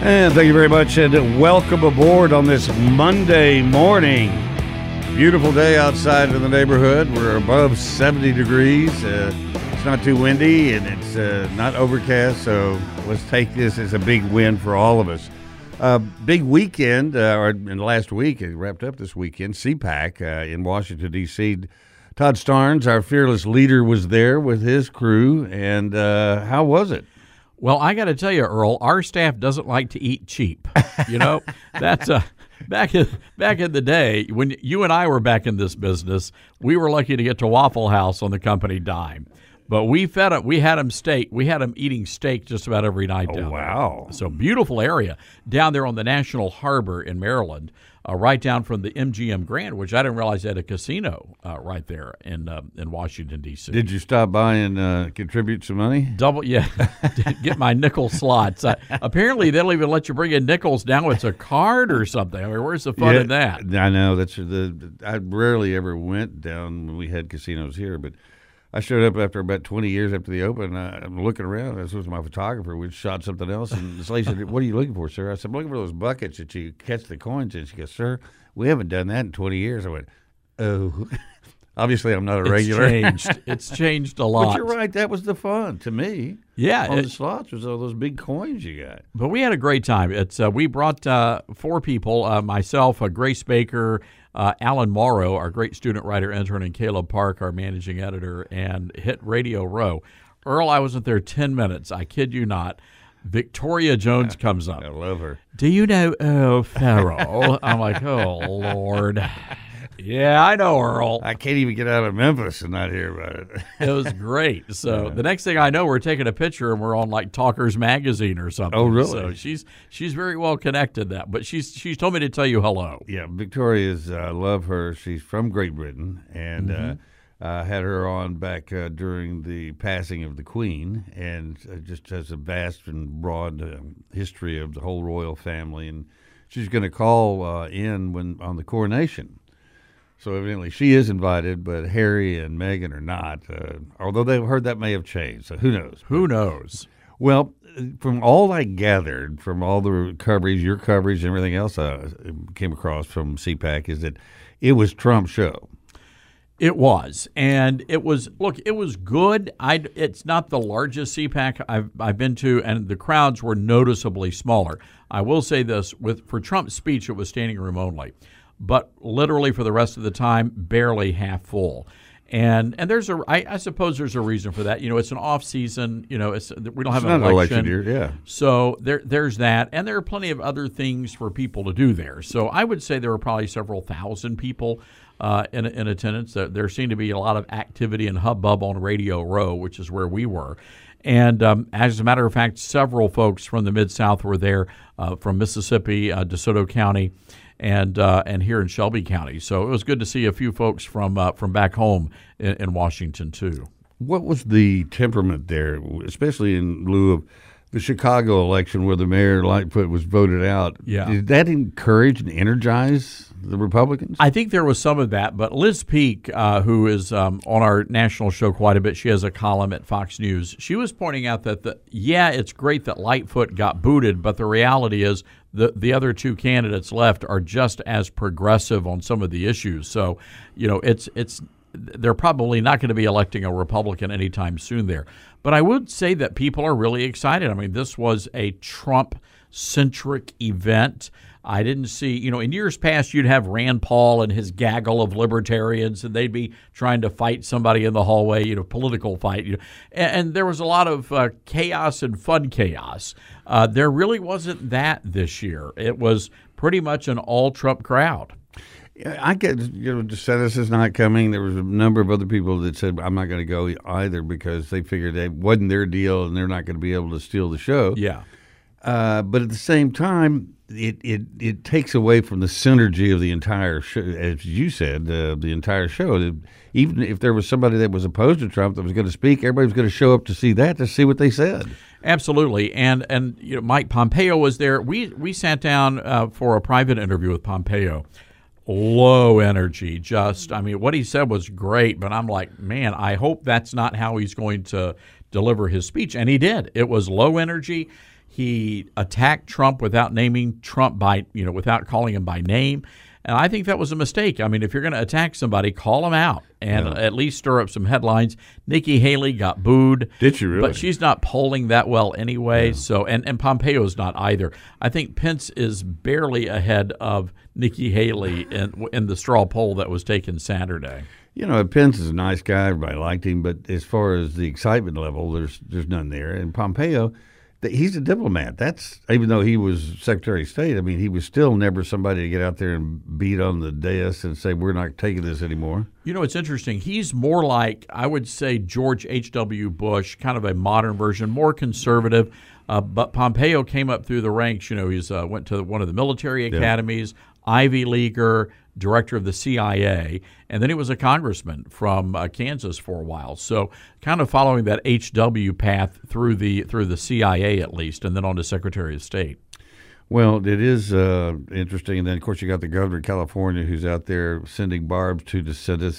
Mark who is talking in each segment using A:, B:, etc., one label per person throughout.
A: And thank you very much, and welcome aboard on this Monday morning. Beautiful day outside in the neighborhood. We're above 70 degrees. Uh, it's not too windy and it's uh, not overcast, so let's take this as a big win for all of us. Uh, big weekend, uh, or in last week, it wrapped up this weekend, CPAC uh, in Washington, D.C. Todd Starnes, our fearless leader, was there with his crew. And uh, how was it?
B: Well, I got to tell you, Earle, our staff doesn't like to eat cheap. You know, that's a back in back in the day when you and I were back in this business. We were lucky to get to Waffle House on the company dime, but we fed them. We had them steak. We had them eating steak just about every night
A: Oh,
B: down
A: wow.
B: there. So beautiful area down there on the National Harbor in Maryland. Uh, right down from the MGM Grand, which I didn't realize had a casino uh, right there in uh, in Washington D.C.
A: Did you stop by and uh, contribute some money?
B: Double, yeah. Get my nickel slots. Uh, apparently, they don't even let you bring in nickels now. It's a card or something. I mean, where's the fun in that?
A: I know that's the. I rarely ever went down when we had casinos here, but I showed up after about twenty years after the open. Uh, I'm looking around. This was my photographer. We shot something else, and this lady said, "What are you looking for, sir?" I said, "I'm looking for those buckets that you catch the coins in." She goes, "Sir, we haven't done that in twenty years." I went, "Oh." Obviously, I'm not a regular.
B: It's changed. It's changed a lot.
A: But you're right. That was the fun to me.
B: Yeah,
A: on
B: it-
A: the slots was all those big coins you got.
B: But we had a great time. It's uh, we brought uh, four people: uh, myself, uh, Grace Baker, uh, Alan Morrow, our great student writer intern, and Caleb Park, our managing editor, and hit Radio Row. Earle, I wasn't there ten minutes. I kid you not. Victoria Jones comes up.
A: I love her.
B: Do you know Earle Farrell? I'm like, oh Lord. Yeah, I know Earle.
A: I can't even get out of Memphis and not hear about it.
B: It was great. So the next thing I know, we're taking a picture and we're on like Talkers Magazine or something.
A: Oh, really?
B: So she's she's very well connected. That, but she's she's told me to tell you hello.
A: Yeah, Victoria's uh, love her. She's from Great Britain, and uh, uh, had her on back uh, during the passing of the Queen, and uh, just has a vast and broad um, history of the whole royal family. And she's going to call uh, in when on the coronation. So evidently she is invited, but Harry and Meghan are not. Uh, although they've heard that may have changed, so who knows?
B: Who knows?
A: Well, from all I gathered from all the coverage, your coverage, and everything else I came across from CPAC is that it was Trump's show.
B: It was, and it was. Look, it was good. I. It's not the largest CPAC I've I've been to, and the crowds were noticeably smaller. I will say this: with for Trump's speech, it was standing room only, but literally for the rest of the time, barely half full. And and there's a I, I suppose there's a reason for that. You know, it's an off season. You know, it's we don't have
A: It's
B: an election.
A: election year, yeah.
B: So there, there's that, and there are plenty of other things for people to do there. So I would say there were probably several thousand people uh, in, in attendance. There, there seemed to be a lot of activity and hubbub on Radio Row, which is where we were. And um, as a matter of fact, several folks from the Mid South were there, uh, from Mississippi, uh, DeSoto County, and uh, and here in Shelby County. So it was good to see a few folks from uh, from back home in, in Washington too.
A: What was the temperament there, especially in lieu of the Chicago election where the mayor Lightfoot was voted out?
B: Yeah.
A: Did that encourage and energize the Republicans?
B: I think there was some of that, but Liz Peek, uh, who is um, on our national show quite a bit, she has a column at Fox News. She was pointing out that the yeah, it's great that Lightfoot got booted, but the reality is the the other two candidates left are just as progressive on some of the issues. So, you know, it's it's they're probably not going to be electing a Republican anytime soon there. But I would say that people are really excited. I mean, this was a Trump centric event. I didn't see, you know, in years past, you'd have Rand Paul and his gaggle of libertarians, and they'd be trying to fight somebody in the hallway, you know, political fight. You know, and, and there was a lot of uh, chaos and fun chaos. Uh, there really wasn't that this year. It was pretty much an all Trump crowd.
A: Yeah, I get you know DeSantis is not coming. There was a number of other people that said I'm not going to go either because they figured it wasn't their deal and they're not going to be able to steal the show.
B: Yeah.
A: Uh, but at the same time, it, it it takes away from the synergy of the entire show, as you said, uh, the entire show. Even if there was somebody that was opposed to Trump that was going to speak, everybody was going to show up to see that to see what they said.
B: Absolutely, and and you know, Mike Pompeo was there. We we sat down uh, for a private interview with Pompeo. Low energy, just I mean, what he said was great, but I'm like, man, I hope that's not how he's going to deliver his speech, and he did. It was low energy. He attacked Trump without naming Trump by you know without calling him by name. And I think that was a mistake. I mean, if you're going to attack somebody, call them out and yeah. at least stir up some headlines. Nikki Haley got booed.
A: Did she really?
B: But she's not polling that well anyway. Yeah. So and and Pompeo's not either. I think Pence is barely ahead of Nikki Haley in in the straw poll that was taken Saturday.
A: You know, Pence is a nice guy. Everybody liked him, but as far as the excitement level, there's there's none there. And Pompeo he's a diplomat. That's even though he was Secretary of State. I mean, he was still never somebody to get out there and beat on the dais and say we're not taking this anymore.
B: You know, it's interesting. He's more like I would say George H. W. Bush, kind of a modern version, more conservative. Uh, but Pompeo came up through the ranks. You know, he's uh, went to one of the military academies, yeah. Ivy Leaguer director of the CIA, and then he was a congressman from uh, Kansas for a while. So, kind of following that HW path through the through the CIA at least, and then on to Secretary of State.
A: Well, it is uh, interesting. And then, of course, you got the governor of California who's out there sending barbs to the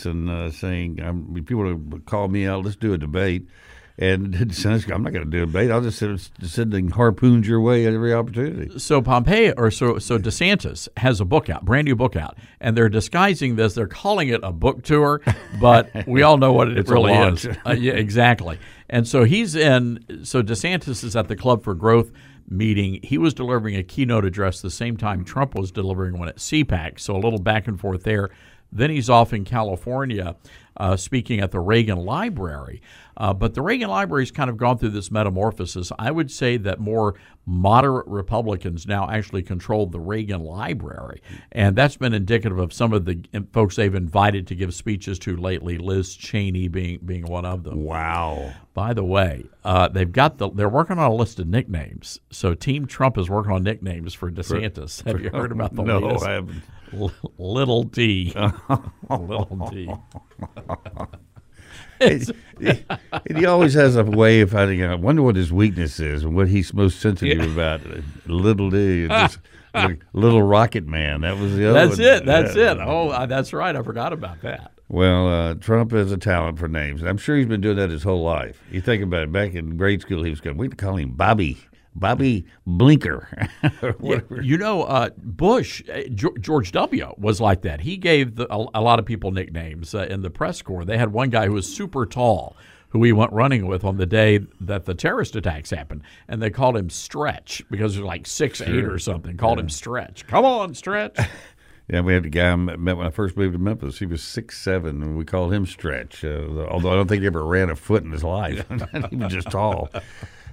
A: and uh, saying, um, to call me out, let's do a debate. And DeSantis, I'm not going to do a debate. I'll just send sending harpoons your way at every opportunity.
B: So Pompeo, or so so DeSantis has a book out, brand new book out, and they're disguising this. They're calling it a book tour, but we all know what it really is. Uh, yeah, exactly. And so he's in. So DeSantis is at the Club for Growth meeting. He was delivering a keynote address the same time Trump was delivering one at CPAC. So a little back and forth there. Then he's off in California uh, speaking at the Reagan Library. Uh, but the Reagan Library's kind of gone through this metamorphosis. I would say that more moderate Republicans now actually control the Reagan Library. And that's been indicative of some of the folks they've invited to give speeches to lately, Liz Cheney being, being one of them.
A: Wow.
B: By the way, uh, they've got the they're working on a list of nicknames. So Team Trump is working on nicknames for DeSantis. For, Have for, you heard about the
A: no,
B: latest?
A: I haven't.
B: Little D. Little D.
A: and he always has a way of finding out. I wonder what his weakness is and what he's most sensitive yeah. about. Little D, just little Rocket Man. That was the other.
B: That's
A: one.
B: it. That's yeah. it. Oh, uh, that's right. I forgot about that.
A: Well, uh, Trump has a talent for names. I'm sure he's been doing that his whole life. You think about it. Back in grade school, he was going. We'd call him Bobby. Bobby Blinker.
B: you know, uh, Bush, uh, George W. was like that. He gave the, a, a, lot of people nicknames uh, in the press corps. They had one guy who was super tall who he went running with on the day that the terrorist attacks happened, and they called him Stretch because he was like six sure. eight or something. Called yeah. him Stretch. Come on, Stretch.
A: Yeah, we had a guy I met when I first moved to Memphis. He was six seven, and we called him Stretch. Uh, although I don't think he ever ran a foot in his life. he was just tall.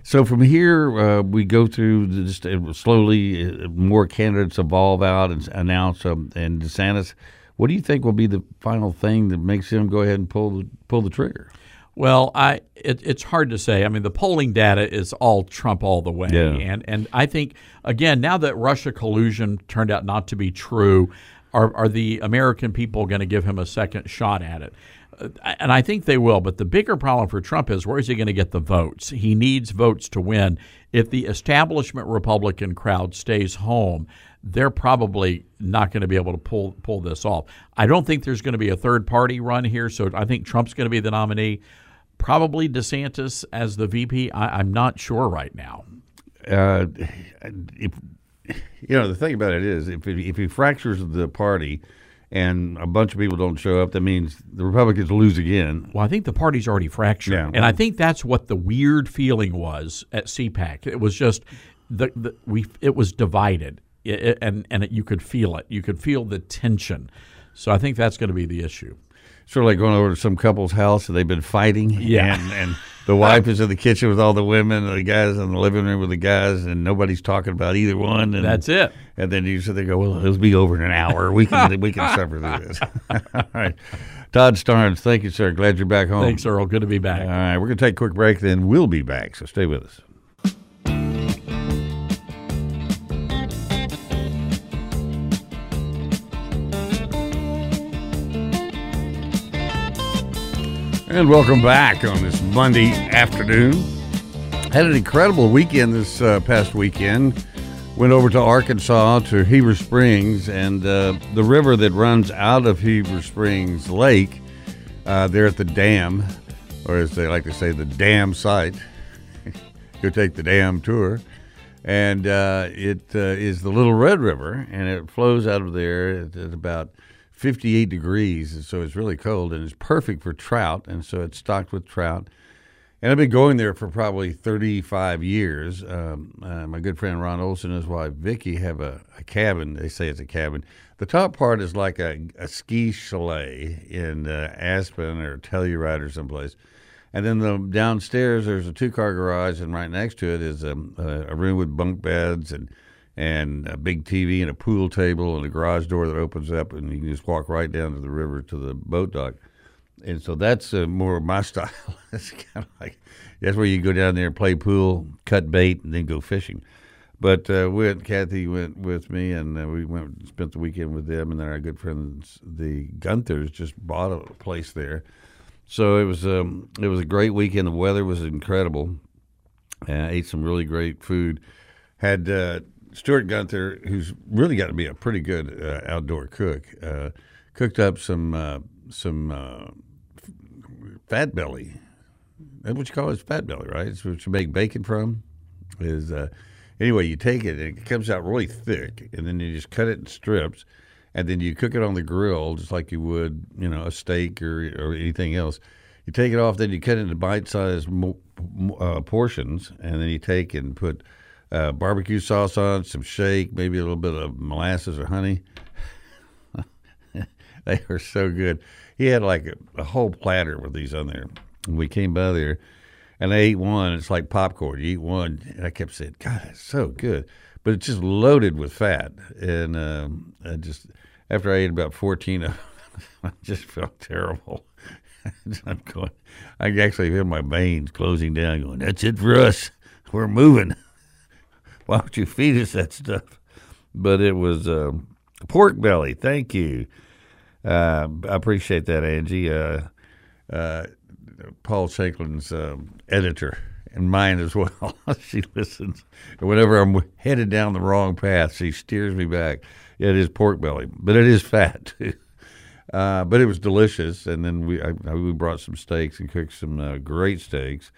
A: So from here, uh, we go through just uh, slowly. Uh, more candidates evolve out and announce. Um, and DeSantis, what do you think will be the final thing that makes him go ahead and pull the pull the trigger?
B: Well, I it, it's hard to say. I mean, the polling data is all Trump all the way,
A: yeah.
B: and and I think again now that Russia collusion turned out not to be true, are are the American people going to give him a second shot at it? And I think they will. But the bigger problem for Trump is where is he going to get the votes? He needs votes to win. If the establishment Republican crowd stays home, they're probably not going to be able to pull pull this off. I don't think there's going to be a third party run here, so I think Trump's going to be the nominee. Probably DeSantis as the VP. I, am not sure right now.
A: Uh, if you know the thing about it is, if if he fractures the party and a bunch of people don't show up, that means the Republicans lose again.
B: Well, I think the party's already fractured,
A: yeah,
B: and I think that's what the weird feeling was at CPAC. It was just the, the we it was divided, it, and and it, you could feel it. You could feel the tension. So I think that's going to be the issue
A: sort of like going over to some couple's house and they've been fighting.
B: Yeah.
A: And, and the wife is in the kitchen with all the women, and the guys in the living room with the guys, and nobody's talking about either one. And
B: that's it.
A: And then you sit there go, well, it'll be over in an hour. We can we can suffer through this. all right. Todd Starnes, thank you, sir. Glad you're back home.
B: Thanks, Earle. Good to be back. All
A: right. We're going to take a quick break, then we'll be back. So stay with us. And welcome back on this Monday afternoon. Had an incredible weekend this uh, past weekend. Went over to Arkansas to Heber Springs and uh, the river that runs out of Heber Springs Lake. Uh, there at the dam, or as they like to say, the dam site. Go take the dam tour, and uh, it uh, is the Little Red River, and it flows out of there at, at about 58 degrees, and so it's really cold, and it's perfect for trout, and so it's stocked with trout. And I've been going there for probably 35 years. Um, uh, my good friend Ron Olson and his wife Vicky have a, a, cabin. They say it's a cabin. The top part is like a, a ski chalet in uh, Aspen or Telluride or someplace. And then the downstairs, there's a two car garage, and right next to it is a, a room with bunk beds and and a big TV and a pool table and a garage door that opens up, and you can just walk right down to the river to the boat dock. And so that's uh, more my style. it's kind of like that's where you go down there play pool, cut bait, and then go fishing. But uh, went, Kathy went with me, and uh, we went spent the weekend with them. And then our good friends, the Gunthers, just bought a place there. So it was um, it was a great weekend. The weather was incredible. I ate some really great food. Had uh, Stuart Gunther, who's really got to be a pretty good uh, outdoor cook, uh, cooked up some uh, some uh, fat belly. That's what you call it, fat belly, right? It's what you make bacon from. Is uh, anyway, you take it, and it comes out really thick, and then you just cut it in strips, and then you cook it on the grill just like you would, you know, a steak or or anything else. You take it off, then you cut it into bite-sized uh, portions, and then you take and put uh, barbecue sauce on, some shake, maybe a little bit of molasses or honey. they are so good. He had like a, a, whole platter with these on there. And we came by there, and I ate one. It's like popcorn. You eat one, and I kept saying, "God, it's so good," but it's just loaded with fat. And um, I just after I ate about fourteen of I just felt terrible. I'm going. I actually feel my veins closing down. Going, that's it for us. We're moving why don't you feed us that stuff? But it was uh, pork belly. Thank you. Uh, I appreciate that, Angie. Uh, uh Paul Shanklin's um, editor and mine as well. she listens. And whenever I'm headed down the wrong path, she steers me back. It is pork belly, but it is fat too. Uh, but it was delicious, and then we I, we brought some steaks and cooked some uh, great steaks.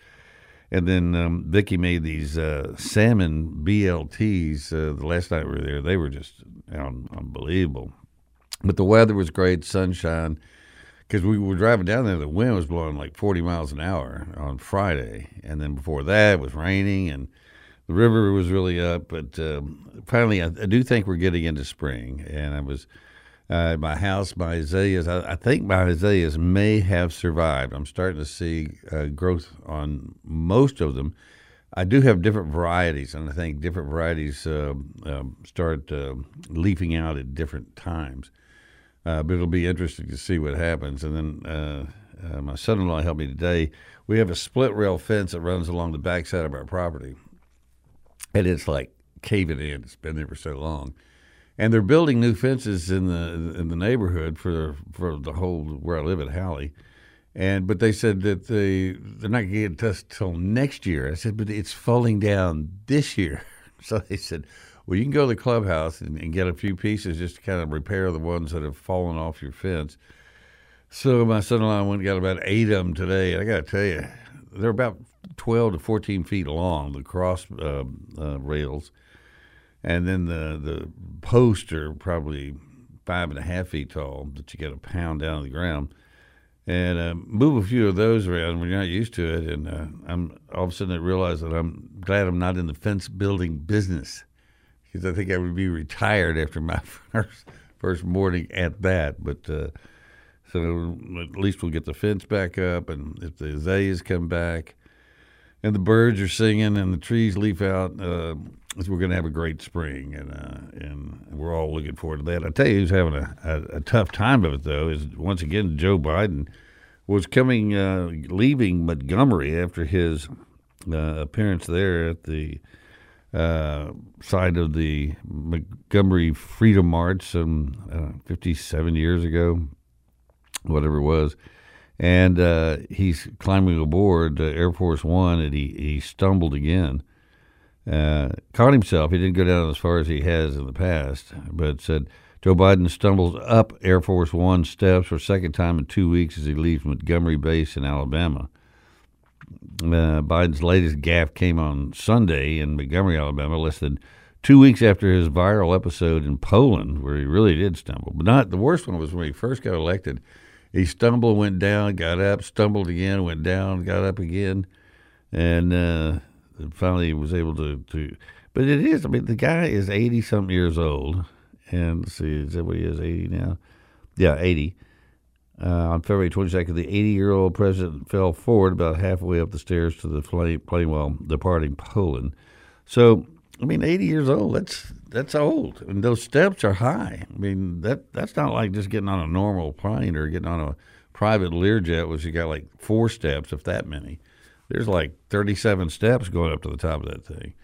A: And then um, Vicky made these uh, salmon BLTs uh, the last night we were there. They were just un- unbelievable. But the weather was great, sunshine. Because we were driving down there, the wind was blowing like 40 miles an hour on Friday. And then before that, it was raining and the river was really up. But um, finally, I, I do think we're getting into spring. And I was uh, my house, my azaleas, I, I, think my azaleas may have survived. I'm starting to see uh, growth on most of them. I do have different varieties, and I think different varieties uh, start um, leafing out at different times. Uh, but it'll be interesting to see what happens. And then uh, uh, my son-in-law helped me today. We have a split rail fence that runs along the backside of our property, and it's like caving in. It's been there for so long and they're building new fences in the in the neighborhood for for the whole where I live at Halley. And but they said that they they're not getting to us till next year. I said, but it's falling down this year. So they said, well, you can go to the clubhouse and, and get a few pieces just to kind of repair the ones that have fallen off your fence. So my son-in-law went and got about eight of them today. I got to tell you, they're about twelve to fourteen feet long. The cross uh, uh, rails and then the the posts are probably five and a half feet tall that you got to pound down to the ground and uh, move a few of those around when you're not used to it. And uh, I'm all of a sudden I realize that I'm glad I'm not in the fence building business because I think I would be retired after my first first morning at that. But uh, so at least we'll get the fence back up, and if the azaleas come back, and the birds are singing, and the trees leaf out uh, we're going to have a great spring, and uh, and we're all looking forward to that. I tell you, who's having a, a, a, tough time of it though is once again Joe Biden was coming uh, leaving Montgomery after his uh, appearance there at the uh, side of the Montgomery Freedom March some uh, 57 years ago, whatever it was. and uh, he's climbing aboard Air Force One, and he he stumbled again. Uh, caught himself. He didn't go down as far as he has in the past, but said Joe Biden stumbles up Air Force One steps for second time in two weeks as he leaves Montgomery Base in Alabama. Uh, Biden's latest gaffe came on Sunday in Montgomery, Alabama, less than two weeks after his viral episode in Poland, where he really did stumble. But not the worst one was when he first got elected. He stumbled, went down, got up, stumbled again, went down, got up again, and uh, finally was able to, to. But it is. I mean, the guy is eighty something years old, and see, is that what he is? Eighty now? Yeah, eighty. Uh, on February 22nd, the 80 year old president fell forward about halfway up the stairs to the plane while departing Poland. So, I mean, 80 years old, that's that's old. And those steps are high. I mean, that that's not like just getting on a normal plane or getting on a private Learjet, which you got like four steps, if that many. There's like 37 steps going up to the top of that thing.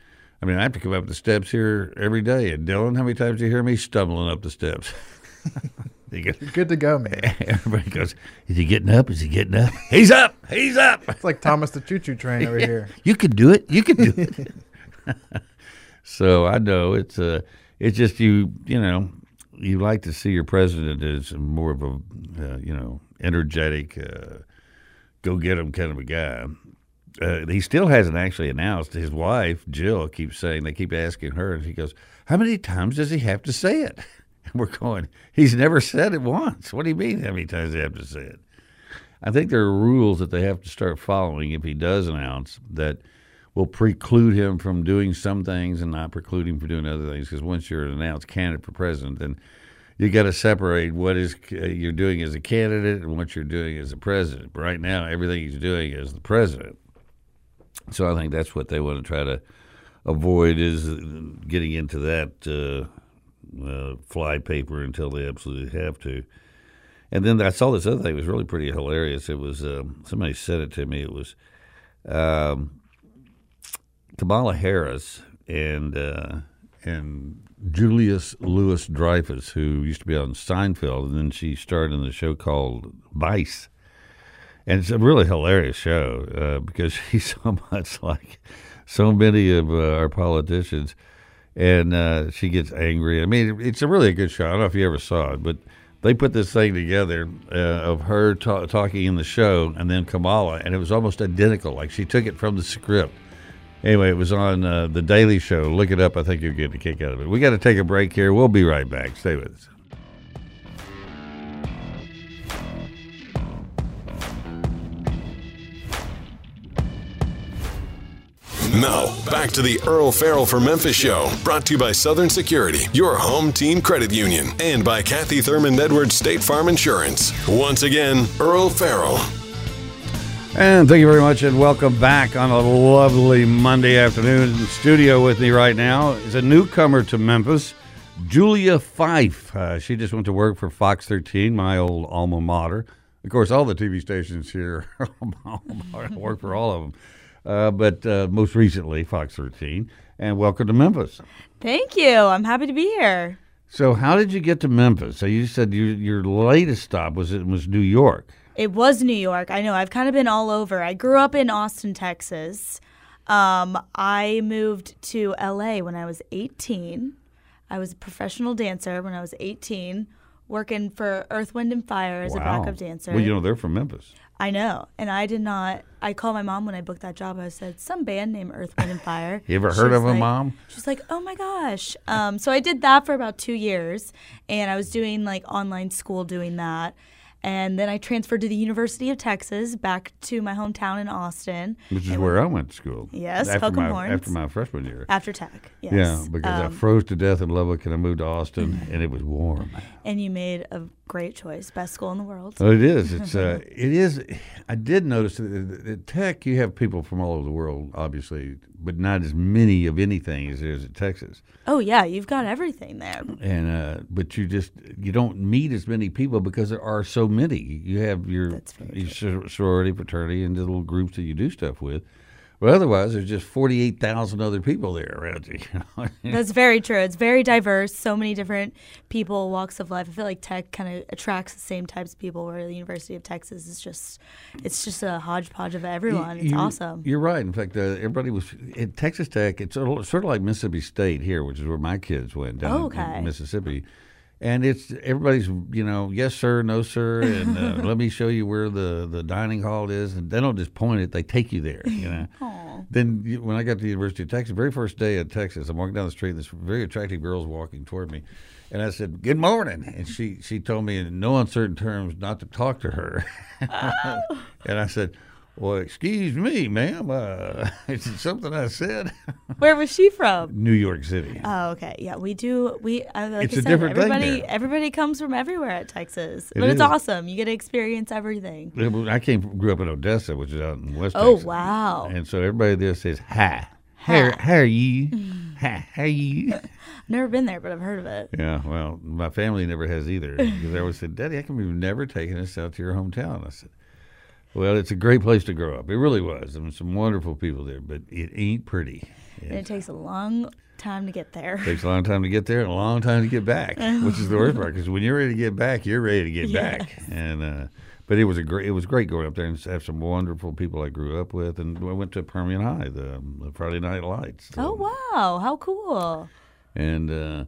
A: I mean, I have to come up the steps here every day. And Dylan, how many times do you hear me stumbling up the steps?
C: You're good to go, man.
A: Everybody goes, Is he getting up? Is he getting up? He's up. He's up.
C: It's like Thomas the Choo Choo Train over
A: Yeah,
C: here.
A: You can do it. You can do it. so I know it's uh, it's just you you know you like to see your president as more of a uh, you know energetic uh, go get him kind of a guy. Uh, he still hasn't actually announced. His wife Jill keeps saying they keep asking her, and she goes, "How many times does he have to say it?" And we're going, "He's never said it once." What do you mean? How many times he have to say it? I think there are rules that they have to start following if he does announce that will preclude him from doing some things and not preclude him from doing other things. Because once you're an announced candidate for president, then you got to separate what is uh, you're doing as a candidate and what you're doing as a president. Right now, everything he's doing is the president. So I think that's what they want to try to avoid is getting into that uh, uh, fly paper until they absolutely have to. And then I saw this other thing. It was really pretty hilarious. It was um, somebody said it to me. It was um, Kamala Harris and uh, and Julius Louis-Dreyfus, who used to be on Seinfeld, and then she starred in the show called Vice. And it's a really hilarious show uh, because she's so much like so many of uh, our politicians, and uh, she gets angry. I mean, it's a really good show. I don't know if you ever saw it, but they put this thing together uh, of her ta- talking in the show and then Kamala, and it was almost identical. Like she took it from the script. Anyway, it was on uh, the Daily Show. Look it up. I think you'll get a kick out of it. We got to take a break here. We'll be right back. Stay with us.
D: Now, back to the Earle Farrell for Memphis show, brought to you by Southern Security, your home team credit union, and by Kathy Thurman Edwards State Farm Insurance. Once again, Earle Farrell.
A: And thank you very much, and welcome back on a lovely Monday afternoon. In studio with me right now is a newcomer to Memphis, Julia Fife. Uh, she just went to work for Fox 13, my old alma mater. Of course, all the TV stations here work for all of them. Uh, but uh, most recently, Fox 13. And welcome to Memphis.
E: Thank you. I'm happy to be here.
A: So, how did you get to Memphis? So, you said you, your latest stop was it was New York.
E: It was New York. I know. I've kind of been all over. I grew up in Austin, Texas. Um, I moved to LA when I was 18. I was a professional dancer when I was 18, working for Earth, Wind, and Fire as a backup dancer.
A: Well, you know they're from Memphis.
E: I know. And I did not. I called my mom when I booked that job. I said, some band named Earth, Wind, and Fire.
A: You ever
E: She
A: heard of them,
E: like-
A: Mom?
E: She's like, oh my gosh. Um, so I did that for about two years. And I was doing like online school doing that. And then I transferred to the University of Texas back to my hometown in Austin.
A: Which is where I went to school.
E: Yes,
A: after my
E: Horns.
A: after my freshman year.
E: After tech, yes.
A: Yeah, because I
E: Um,
A: froze to death in Lubbock and I moved to Austin and it was warm.
E: and you made a great choice. Best school in the world.
A: Oh, it is. It's uh, it is. I did notice that at Tech you have people from all over the world, obviously, but not as many of anything as there is at Texas.
E: Oh, yeah. You've got everything there.
A: And uh, but you just you don't meet as many people because there are so many. You have your, your sorority, fraternity, and the little groups that you do stuff with. Well, otherwise, there's just 48,000 other people there around you. you know?
E: That's very true. It's very diverse. So many different people, walks of life. I feel like tech kind of attracts the same types of people. Where the University of Texas is just, it's just a hodgepodge of everyone. It's
A: You-
E: awesome.
A: You're right. In fact, uh, everybody was at Texas Tech. It's sort of, sort of like Mississippi State here, which is where my kids went down in-
E: Okay.
A: in Mississippi. And it's everybody's, you know, yes sir, no sir, and uh, let me show you where the, the dining hall is. And they don't just point it; they take you there. You know. Then you- when I got to the University of Texas, very first day at Texas, I'm walking down the street. and This very attractive girl's walking toward me, and I said, "Good morning." And she she told me in no uncertain terms not to talk to her. and I said, "Well, excuse me, ma'am. Uh, is it something I said?"
E: Where was she from?
A: New York City.
E: Oh, okay. Yeah, we do. We uh, like
A: It's
E: I
A: a
E: said,
A: different thing
E: everybody.
A: there.
E: Everybody comes from everywhere at Texas,
A: It
E: but it's awesome. You get to experience everything.
A: I came grew up in Odessa, which is out in West Texas.
E: Oh
A: Texas.
E: wow!
A: And so everybody there says, "Hi, how, how are you? Hi, how are you?"
E: Never been there, but I've heard of it.
A: Yeah, well, my family never has either. Because they always said, Daddy, I can you've never taken us out to your hometown? I said, Well, it's a great place to grow up. It really was. There were some wonderful people there, but it ain't pretty.
E: And it takes a long time to get there.
A: It takes a long time to get there and a long time to get back, which is the worst part. Because when you're ready to get back, you're ready to get back. And uh, but it was a great. It was great going up there and have some wonderful people I grew up with. And I went to Permian High, the, the Friday Night Lights.
E: Oh wow! How cool!
A: and uh,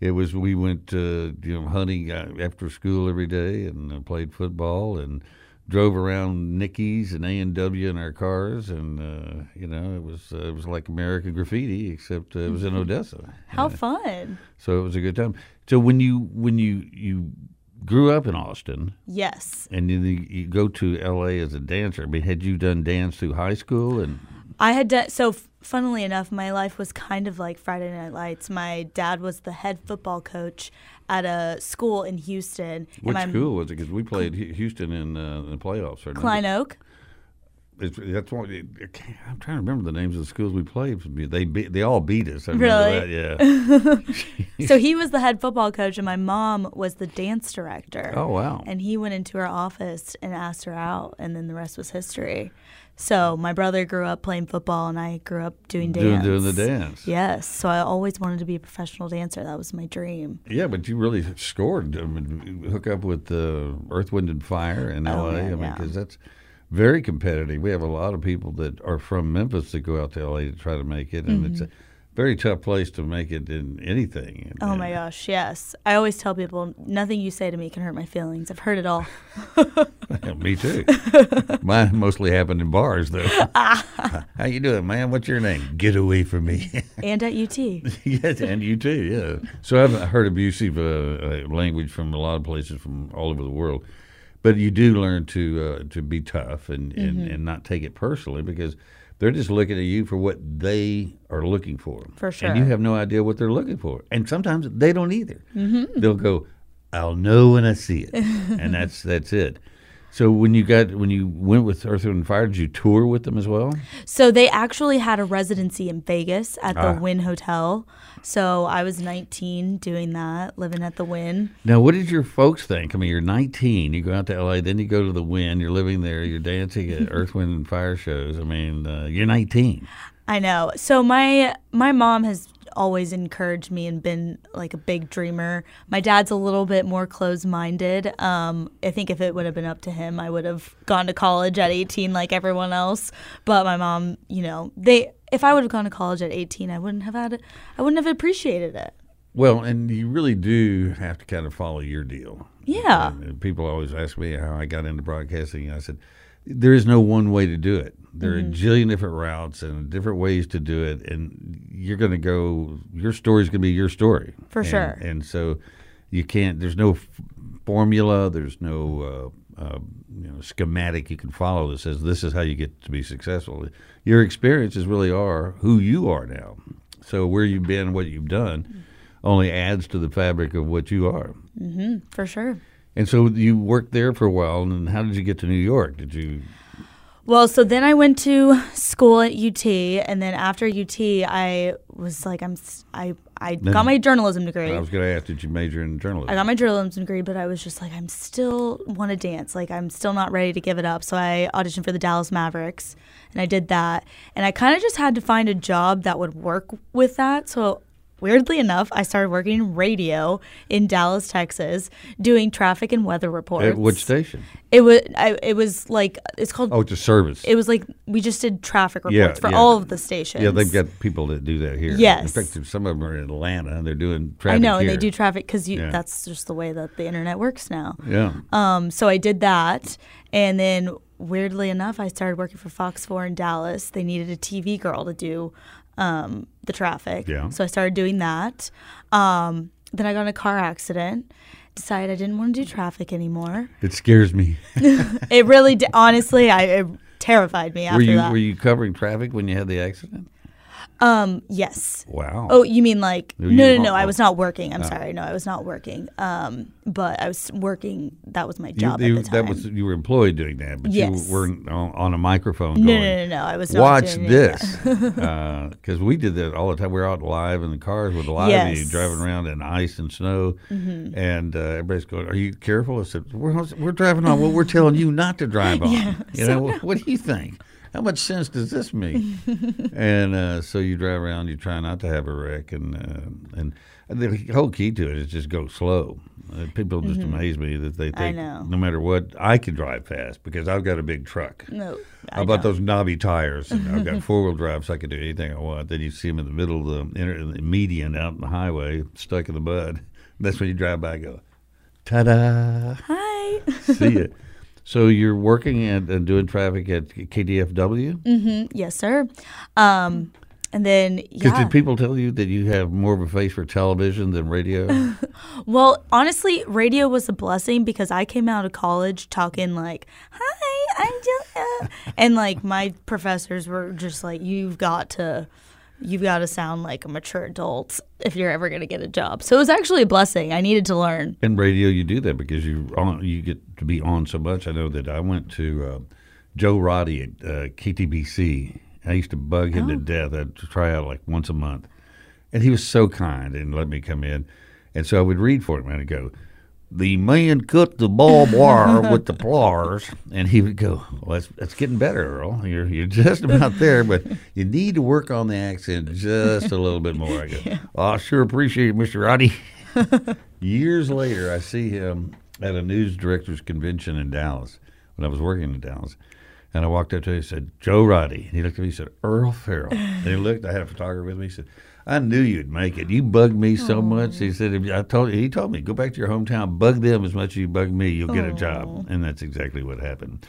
A: it was we went uh, you know hunting uh, after school every day and uh, played football and drove around Nicky's and A and W in our cars and uh, you know it was uh, it was like American Graffiti except uh, it was in Odessa.
E: How fun!
A: So it was a good time. So when you when you you grew up in Austin
E: Yes,
A: and then you, you go to L.A. as a dancer, I mean, had you done dance through high school and
E: I had done so. f- Funnily enough, my life was kind of like Friday Night Lights. My dad was the head football coach at a school in Houston.
A: which
E: my
A: school was it? Because we played Houston in, uh, in the playoffs. not?
E: Klein Oak.
A: It's, that's it I'm trying to remember the names of the schools we played. They beat, they all beat us. I
E: Really?
A: that, yeah.
E: so he was the head football coach, and my mom was the dance director.
A: oh wow.
E: And he went into her office and asked her out, and then the rest was history. So my brother grew up playing football, and I grew up doing
A: doing
E: dance.
A: doing the dance.
E: Yes. So I always wanted to be a professional dancer. That was my dream.
A: Yeah, but you really scored. I mean, hook up with uh, Earth, Wind, and Fire in
E: Oh,
A: L.A.
E: man,
A: I mean,
E: yeah.
A: because that's very competitive. We have a lot of people that are from Memphis that go out to L.A. to try to make it, and it's a very tough place to make it in anything.
E: Oh my gosh, yes. I always tell people nothing you say to me can hurt my feelings. I've heard it all.
A: Me too. Mine mostly happened in bars, though. How you doing, man? What's your name? Get away from me.
E: and at UT.
A: yes, and too. Yeah. So I've heard abusive uh, uh, language from a lot of places from all over the world, but you do learn to uh, to be tough and, and,
E: Mm-hmm.
A: and not take it personally because they're just looking at you for what they are looking for.
E: For sure.
A: And you have no idea what they're looking for, and sometimes they don't either.
E: Mm-hmm.
A: They'll go, "I'll know when I see it," and that's that's it. So when you got when you went with Earth and Fire, did you tour with them as well?
E: So they actually had a residency in Vegas at the
A: Ah.
E: Wynn Hotel. So I was 19 doing that, living at the Wynn.
A: Now, what did your folks think? I mean, you're 19, you go out to LA, then you go to the Wynn, you're living there, you're dancing at Earth, Wind, and Fire shows. I mean, uh, you're 19.
E: I know. So my my mom has always encouraged me and been like a big dreamer. My dad's a little bit more closed-minded. Um, I think if it would have been up to him, I would have gone to college at 18 like everyone else. But my mom, you know, they if I would have gone to college at 18, I wouldn't have had it. I wouldn't have appreciated it.
A: Well, and you really do have to kind of follow your deal.
E: Yeah.
A: And people always ask me how I got into broadcasting. I said, there is no one way to do it. There
E: Mm-hmm.
A: are a jillion different routes and different ways to do it. And you're going to go, your story is going to be your story.
E: For
A: And-
E: sure.
A: And so you can't, there's no f- formula, there's no uh, you know, schematic you can follow that says this is how you get to be successful. Your experiences really are who you are now. So where you've been, what you've done, only adds to the fabric of what you are.
E: For sure.
A: And so you worked there for a while, and how did you get to New York? Did you?
E: Well, so then I went to school at UT, and then after UT, I was like, I'm, I, I got my journalism degree.
A: I was going to ask, did you major in journalism?
E: I got my journalism degree, but I was just like, I'm still want to dance. Like, I'm still not ready to give it up. So I auditioned for the Dallas Mavericks, and I did that. And I kind of just had to find a job that would work with that. So weirdly enough, I started working in radio in Dallas, Texas, doing traffic and weather reports.
A: At which station?
E: It was. I, it was like it's called.
A: Oh, it's a service.
E: It was like we just did traffic reports
A: Yeah,
E: for
A: yeah.
E: all of the stations.
A: yeah, they've got people that do that here.
E: Yes.
A: In fact, some of them are in Atlanta and they're doing traffic
E: I know, and they do traffic because
A: Yeah.
E: that's just the way that the internet works now.
A: Yeah.
E: Um, so I did that, and then weirdly enough, I started working for Fox 4 in Dallas. They needed a TV girl to do um, the traffic.
A: Yeah.
E: So I started doing that. Um, then I got in a car accident. Decided I didn't want to do traffic anymore.
A: It scares me.
E: It really, did, honestly, I it terrified me after
A: were you
E: that.
A: were you covering traffic when you had the accident?
E: Um, yes.
A: Wow.
E: Oh, you mean like
A: No,
E: no, no, no? I was not working. I'm sorry. No, I was not working. Um, but I was working. That was my job
A: you-
E: at the time.
A: that was you were employed doing that, but
E: Yes.
A: you weren't on, on a microphone.
E: no,
A: going,
E: no, no, no. I was not
A: Watch this, because we did that all the time. We are out live in the cars with live you
E: Yes. Mm-hmm.
A: driving around in ice and snow, and uh, everybody's going, "Are you careful?" I said, "We're we're driving on what we're telling you not to drive on." You know, what, what do you think? How much sense does this make? and uh, so you drive around, you try not to have a wreck, and uh, and the whole key to it is just go slow. Uh, people just amaze me that they think no matter what, I can drive fast because I've got a big truck.
E: No. I
A: How about
E: don't.
A: those knobby tires? And I've got four wheel drive, so I can do anything I want. Then you see them in the middle of the, the median out in the highway, stuck in the mud. That's when you drive by and go, ta da,
E: Hi.
A: see it. So you're working at, and doing traffic at KDFW? Mm-hmm.
E: yes, sir. Um, and then yeah.
A: did people tell you that you have more of a face for television than radio?
E: well, honestly, radio was a blessing because I came out of college talking like, "Hi, I'm Julia," and like my professors were just like, "You've got to." You've got to sound like a mature adult if you're ever going to get a job. So it was actually a blessing. I needed to learn.
A: In radio, you do that because you you get to be on so much. I know that I went to uh, Joe Roddy at uh, KTBC. I used to bug him to death. I'd try out like once a month, and he was so kind and let me come in. And so I would read for him and I'd go, "The man cut the barbed wire with the pliers," and he would go, "Well, that's, that's getting better, Earle. You're you're just about there, but you need to work on the accent just a little bit more." I go, "Oh, I sure appreciate it, Mister Roddy." Years later, I see him at a news directors convention in Dallas when I was working in Dallas. And I walked up to him and said, Joe Roddy. And he looked at me and said, Earle Farrell. And he looked, I had a photographer with me. He said, I knew you'd make it. You bugged me so much. He said, if I told you." he told me, go back to your hometown, bug them as much as you bug me, you'll get a job. And that's exactly what happened.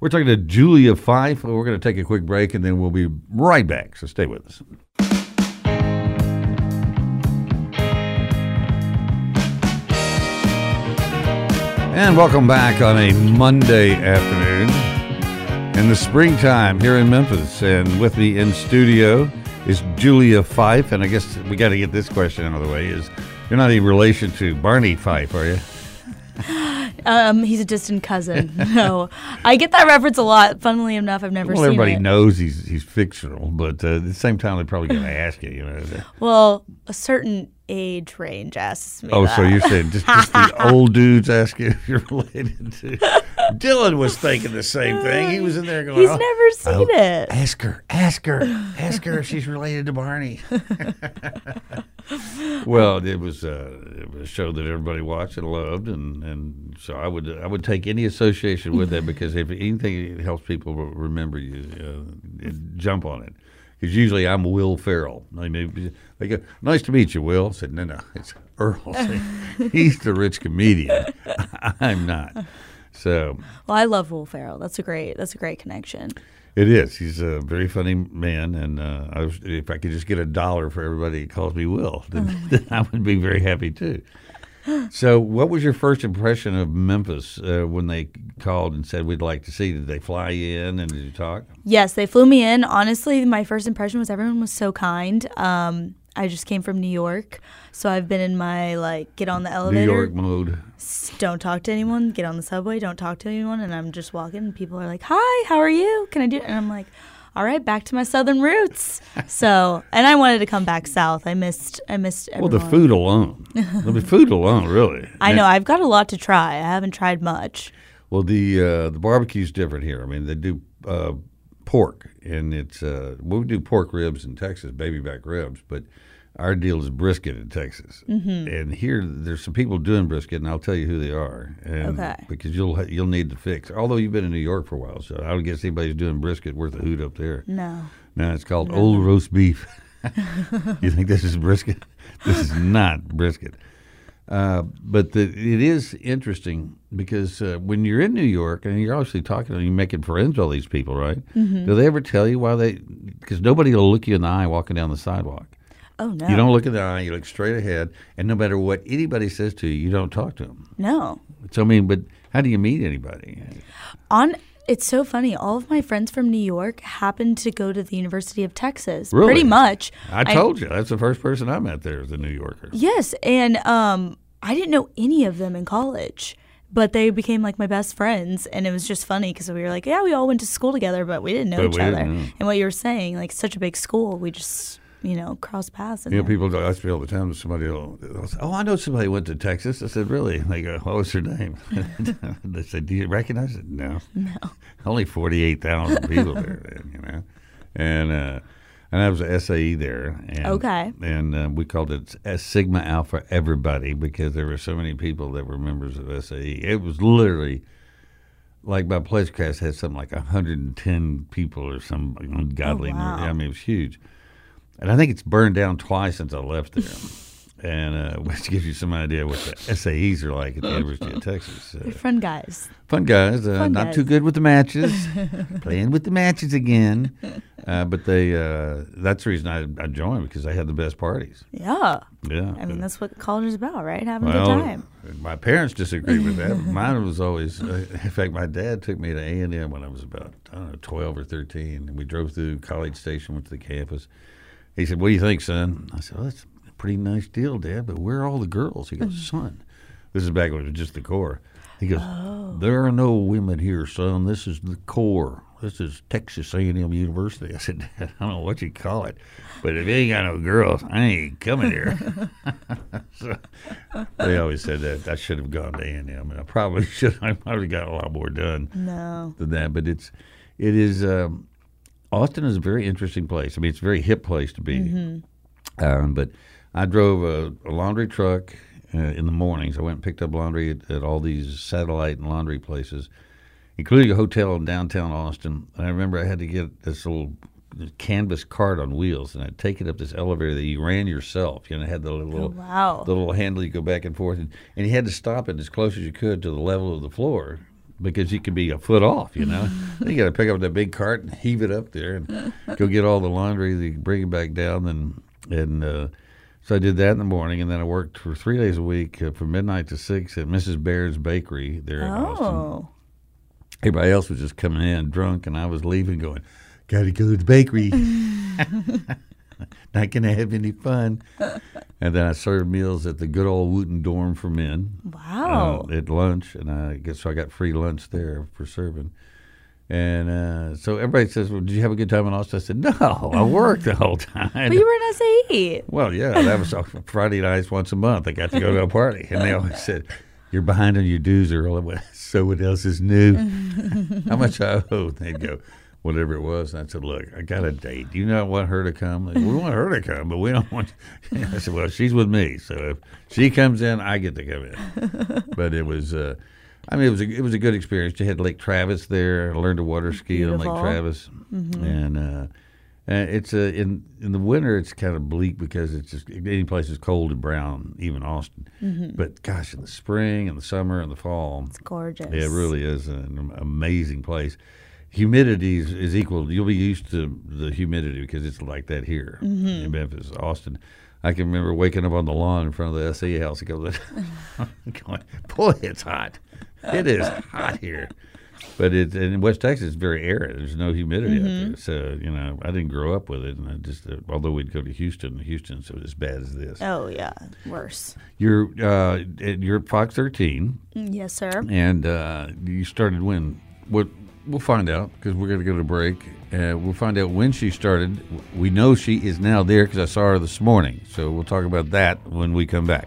A: We're talking to Julia Fife. We're going to take a quick break and then we'll be right back. So stay with us. And welcome back on a Monday afternoon in the springtime here in Memphis. And with me in studio is Julia Fife. And I guess we got to get this question out of the way: Is you're not in relation to Barney Fife, are you?
E: Um, he's a distant cousin. no, I get that reference a lot. Funnily enough, I've never
A: Well, everybody
E: it.
A: knows he's he's fictional, but uh, at the same time, they're probably going to ask you. You know.
E: Well, a certain age range asks me.
A: Oh,
E: that.
A: so you're saying just, just the old dudes ask you if you're related to? Dylan was thinking the same thing. He was in there going,
E: He's
A: "Oh,
E: never seen
A: oh,
E: it.
A: Ask her, ask her, ask her if she's related to Barney. well, it was, uh, it was a show that everybody watched and loved, and, and so I would I would take any association with that because if anything helps people remember you, uh, jump on it. Because usually I'm Will mean, they go, "Nice to meet you, Will." I said, "No, no, it's Earle. He's the rich comedian. I'm not." So
E: Well, I love Will Ferrell. That's a great. That's a great connection.
A: it is. He's a very funny man, and uh, I was, if I could just get a dollar for everybody who calls me Will, then, then I would be very happy too. So, what was your first impression of Memphis uh, when they called and said we'd like to see? Did they fly you in and did you talk?
E: Yes, they flew me in. Honestly, my first impression was everyone was so kind. Um, I just came from New York, so I've been in my like get on the
A: New
E: elevator,
A: York mode.
E: don't talk to anyone, get on the subway, don't talk to anyone, and I'm just walking, and people are like, "Hi, how are you? Can I do?" It? And I'm like, "All right, back to my southern roots." so, and I wanted to come back south. I missed, I missed.
A: Well, the food alone. the food alone, really.
E: I know I've got a lot to try. I haven't tried much.
A: Well, the uh, the barbecue's different here. I mean, they do uh, pork, and it's uh, we do pork ribs in Texas, baby back ribs, but our deal is brisket in Texas.
E: Mm-hmm.
A: And here, there's some people doing brisket, and I'll tell you who they are. And
E: Okay.
A: Because you'll you'll need to fix. Although you've been in New York for a while, so I don't guess anybody's doing brisket worth a hoot up there.
E: No.
A: No, it's called old roast beef. you think this is brisket? This is not brisket. Uh, but the, it is interesting because uh, when you're in New York and you're obviously talking and you're making friends with all these people, right?
E: Mm-hmm.
A: Do they ever tell you why they? Because nobody will look you in the eye walking down the sidewalk.
E: Oh no.
A: You don't look in the eye. You look straight ahead, and no matter what anybody says to you, you don't talk to them.
E: No.
A: So I mean, but how do you meet anybody?
E: On it's so funny. All of my friends from New York happened to go to the University of Texas.
A: Really?
E: Pretty much.
A: I told you that's the first person I met there was a New Yorker.
E: Yes, and um, I didn't know any of them in college, but they became like my best friends, and it was just funny because we were like, yeah, we all went to school together, but we didn't know
A: But
E: each other.
A: know.
E: And what you were saying, like such a big school, we just you know cross paths.
A: You know, people ask me all the time. Somebody will, say, "Oh, I know somebody went to Texas." I said, "Really?" They go, "What was her name?" they said, "Do you recognize it?" No, no. Only forty-eight thousand people there, then, you know, and uh, and I was a SAE there. And,
E: Okay.
A: And uh, we called it S Sigma Alpha Everybody because there were so many people that were members of SAE. It was literally. Like my pledge class had something like 110 people or some ungodly
E: Oh, wow.
A: number. I mean, it was huge. And I think it's burned down twice since I left there. and uh, which gives you some idea what the SAEs are like at the University of Texas. Uh,
E: fun guys.
A: fun guys, uh,
E: Fun
A: not
E: guys.
A: too good with the matches, playing with the matches again. Uh, but they uh, that's the reason I, I joined because they had the best parties.
E: Yeah.
A: Yeah.
E: I mean, that's what college is about, right? Having a
A: well,
E: good time.
A: my parents disagreed with that. Mine was always, uh, in fact, my dad took me to A and M when I was about I don't know twelve or thirteen, and we drove through College Station, went to the campus. He said, "What do you think, son?" I said, "Well, that's a pretty nice deal, Dad, but where are all the girls?" He goes, "Son, this is back when it was just the corps." He goes, "There are no women here, son. This is the corps. This is Texas A&M University." I said, "Dad, I don't know what you call it, but if you ain't got no girls, I ain't coming here." so, they always said that I should have gone to A&M, and I probably should. I probably got a lot more done
E: No.
A: than that. But it's it is um, Austin is a very interesting place. I mean, it's a very hip place to be. Um, but I drove a, a laundry truck uh, in the mornings. I went and picked up laundry at, at all these satellite and laundry places, including a hotel in downtown Austin. And I remember I had to get this little canvas cart on wheels, and I'd take it up this elevator that you ran yourself. You know, it had the little
E: Oh, wow.
A: the little handle you go back and forth, and, and you had to stop it as close as you could to the level of the floor because you could be a foot off, you know. you got to pick up that big cart and heave it up there and go get all the laundry, then bring it back down, and and uh, so I did that in the morning, and then I worked for three days a week uh, from midnight to six at Mrs. Baird's Bakery there in Austin.
E: Oh.
A: Everybody else was just coming in drunk, and I was leaving, going, "Got to go to the bakery." Not gonna have any fun. and then I served meals at the good old Wooten Dorm for men
E: Wow.
A: uh, at lunch, and I guess so I got free lunch there for serving. And uh, so everybody says, "Well, did you have a good time in Austin?" I said, "No, I worked the whole time."
E: but you were in SAE.
A: Well, yeah, that was Friday nights once a month. I got to go to a party, and they always said, "You're behind on your dues, Earle." So what else is new? How much I owe? They'd go, whatever it was. And I said, "Look, I got a date. Do you not want her to come? They, we want her to come, but we don't want." I said, "Well, she's with me, so if she comes in, I get to come in." But it was. Uh, I mean, it was a, it was a good experience. You had Lake Travis there. I learned to water ski on Lake
E: Beautiful.
A: Travis, and uh, and it's uh, in in the winter it's kind of bleak because it's just any place is cold and brown, even Austin. But gosh, in the spring and the summer and the fall,
E: It's gorgeous.
A: it really is an amazing place. Humidity is, is equal. You'll be used to the humidity because it's like that here in Memphis, Austin. I can remember waking up on the lawn in front of the SE house and going, going, boy, it's hot. It is hot here. But it in West Texas, it's very arid. There's no humidity out there, so you know I didn't grow up with it, and I just uh, although we'd go to Houston, Houston's as bad as this.
E: Oh yeah, worse.
A: You're uh, you're at Fox 13,
E: Mm, Yes, sir.
A: and uh, you started when? What? We'll find out because we're going to go to break. Uh, we'll find out when she started. We know she is now there because I saw her this morning. So we'll talk about that when we come back.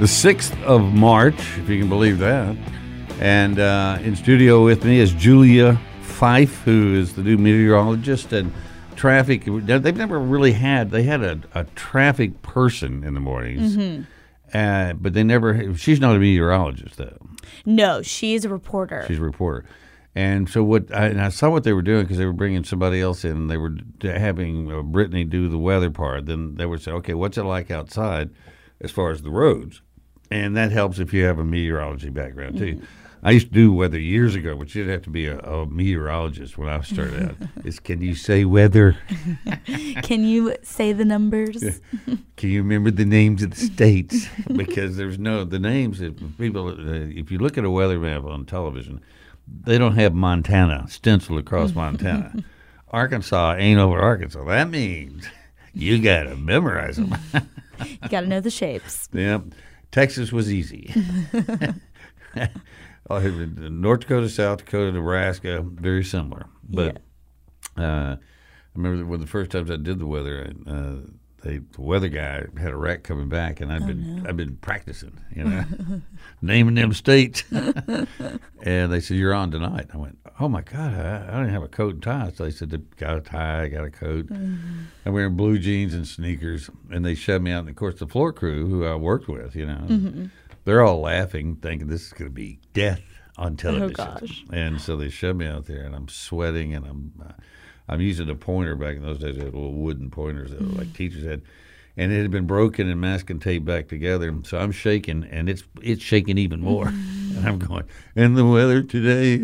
A: the 6th of March, if you can believe that. And uh, in studio with me is Julia Fife, who is the new meteorologist and traffic. They've never really had, they had a, a traffic person in the mornings. Uh, but they never, she's not a meteorologist, though.
E: No, she's a reporter.
A: She's a reporter. And so what I, and I saw what they were doing because they were bringing somebody else in. And they were d- having uh, Brittany do the weather part. Then they would say, "Okay, what's it like outside, as far as the roads?" And that helps if you have a meteorology background too. I used to do weather years ago, but you'd have to be a, a meteorologist when I started out. Is can you say weather?
E: Can you say the numbers?
A: Can you remember the names of the states? because there's no the names. If people, uh, if you look at a weather map on television, they don't have Montana stenciled across Montana. Arkansas ain't over Arkansas. That means you got to memorize them.
E: You got to know the shapes.
A: yep. Texas was easy. Oh, North Dakota, South Dakota, Nebraska, very similar. But uh, I remember one of the first times I did the weather, uh, they, the weather guy had a wreck coming back, and I've been I've been practicing, you know, naming them states. and they said, "You're on tonight." I went, "Oh my god, I, I didn't have a coat and tie." So they said, "Got a tie, got a coat." Mm-hmm. I'm wearing blue jeans and sneakers, and they shoved me out. And of course, the floor crew who I worked with, you know, mm-hmm. they're all laughing, thinking this is going to be death on oh, television.
E: Oh, gosh.
A: And so they shoved me out there, and I'm sweating, and I'm uh, I'm using a pointer. Back in those days, they had little wooden pointers that were like mm-hmm. teachers had, and it had been broken and masking tape back together. So I'm shaking, and it's it's shaking even more. and I'm going, and the weather today,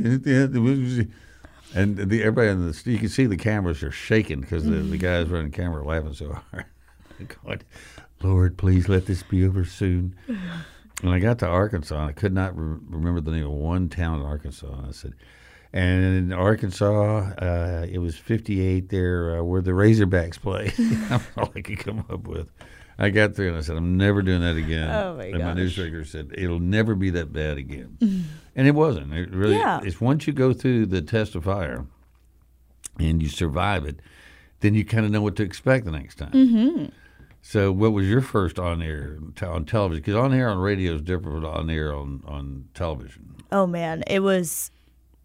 A: and the everybody in the you can see the cameras are shaking because the, the guys running the camera are laughing so hard. Going, Lord, please let this be over soon. When I got to Arkansas, I could not re- remember the name of one town in Arkansas. I said, and in Arkansas, uh, it was 58 there uh, where the Razorbacks play. That's all I could come up with. I got there and I said, I'm never doing that again.
E: Oh, my
A: and my
E: gosh.
A: news director said, it'll never be that bad again. and it wasn't. It really,
E: Yeah.
A: it's once you go through the test of fire and you survive it, then you kind of know what to expect the next time.
E: Mm-hmm.
A: So, what was your first on air on television? Because on air on radio is different from on air on, on television.
E: Oh man, it was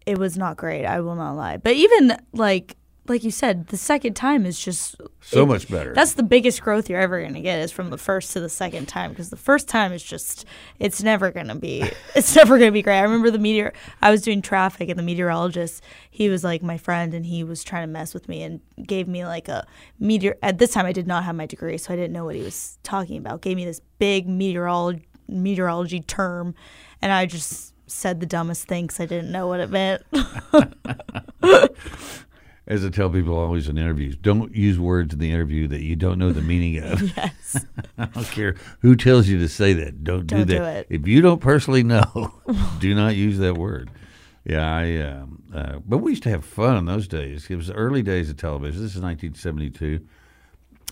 E: it was not great. I will not lie. But even like like you said, the second time is just
A: So
E: it-
A: much better.
E: That's the biggest growth you're ever going to get is from the first to the second time because the first time is just it's never going to be it's never going to be great. I remember the meteor I was doing traffic and the meteorologist, he was like my friend and he was trying to mess with me and gave me like a meteor at this time I did not have my degree so I didn't know what he was talking about. Gave me this big meteorology meteorology term and I just said the dumbest thing 'cause I didn't know what it meant.
A: As I tell people always in interviews, don't use words in the interview that you don't know the meaning of.
E: yes.
A: I don't care who tells you to say that. Don't,
E: Don't
A: do
E: do
A: that.
E: it.
A: If you don't personally know, do not use that word. Yeah, I. Um, uh, but we used to have fun in those days. It was the early days of television. This is 1972,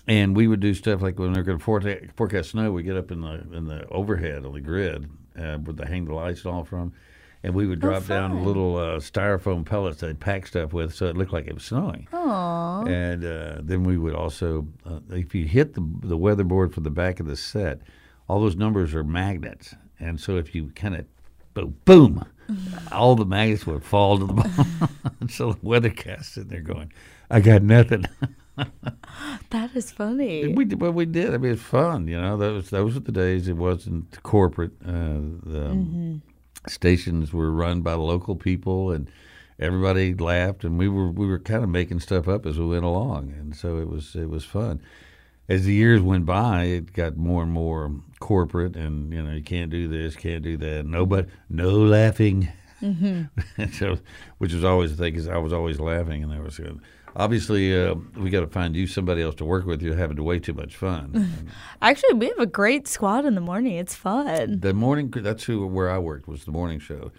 A: and we would do stuff like when we were going to forecast, forecast snow. We get up in the in the overhead on the grid uh, where they hang the lights and all from, and we would drop down little uh, styrofoam pellets they'd pack stuff with, so it looked like it was snowing.
E: Aww.
A: And uh, then we would also, uh, if you hit the the weatherboard from the back of the set, all those numbers are magnets, and so if you kind of boom, boom, all the magnets would fall to the bottom. so the weathercast sitting there going, "I got nothing."
E: That is funny.
A: We did, well, we did. I mean, it's fun. You know, those those were the days. It wasn't corporate. Uh, the um, stations were run by local people, and everybody laughed, and we were we were kind of making stuff up as we went along, and so it was it was fun. As the years went by, it got more and more corporate, and you know, you can't do this, can't do that. Nobody, no laughing. Mm-hmm. so, which was always the thing, because I was always laughing, and I was. Obviously, uh, we got to find you somebody else to work with. You're having way too much fun.
E: Actually, we have a great squad in the morning. It's fun.
A: the morning that's who where I worked was the morning show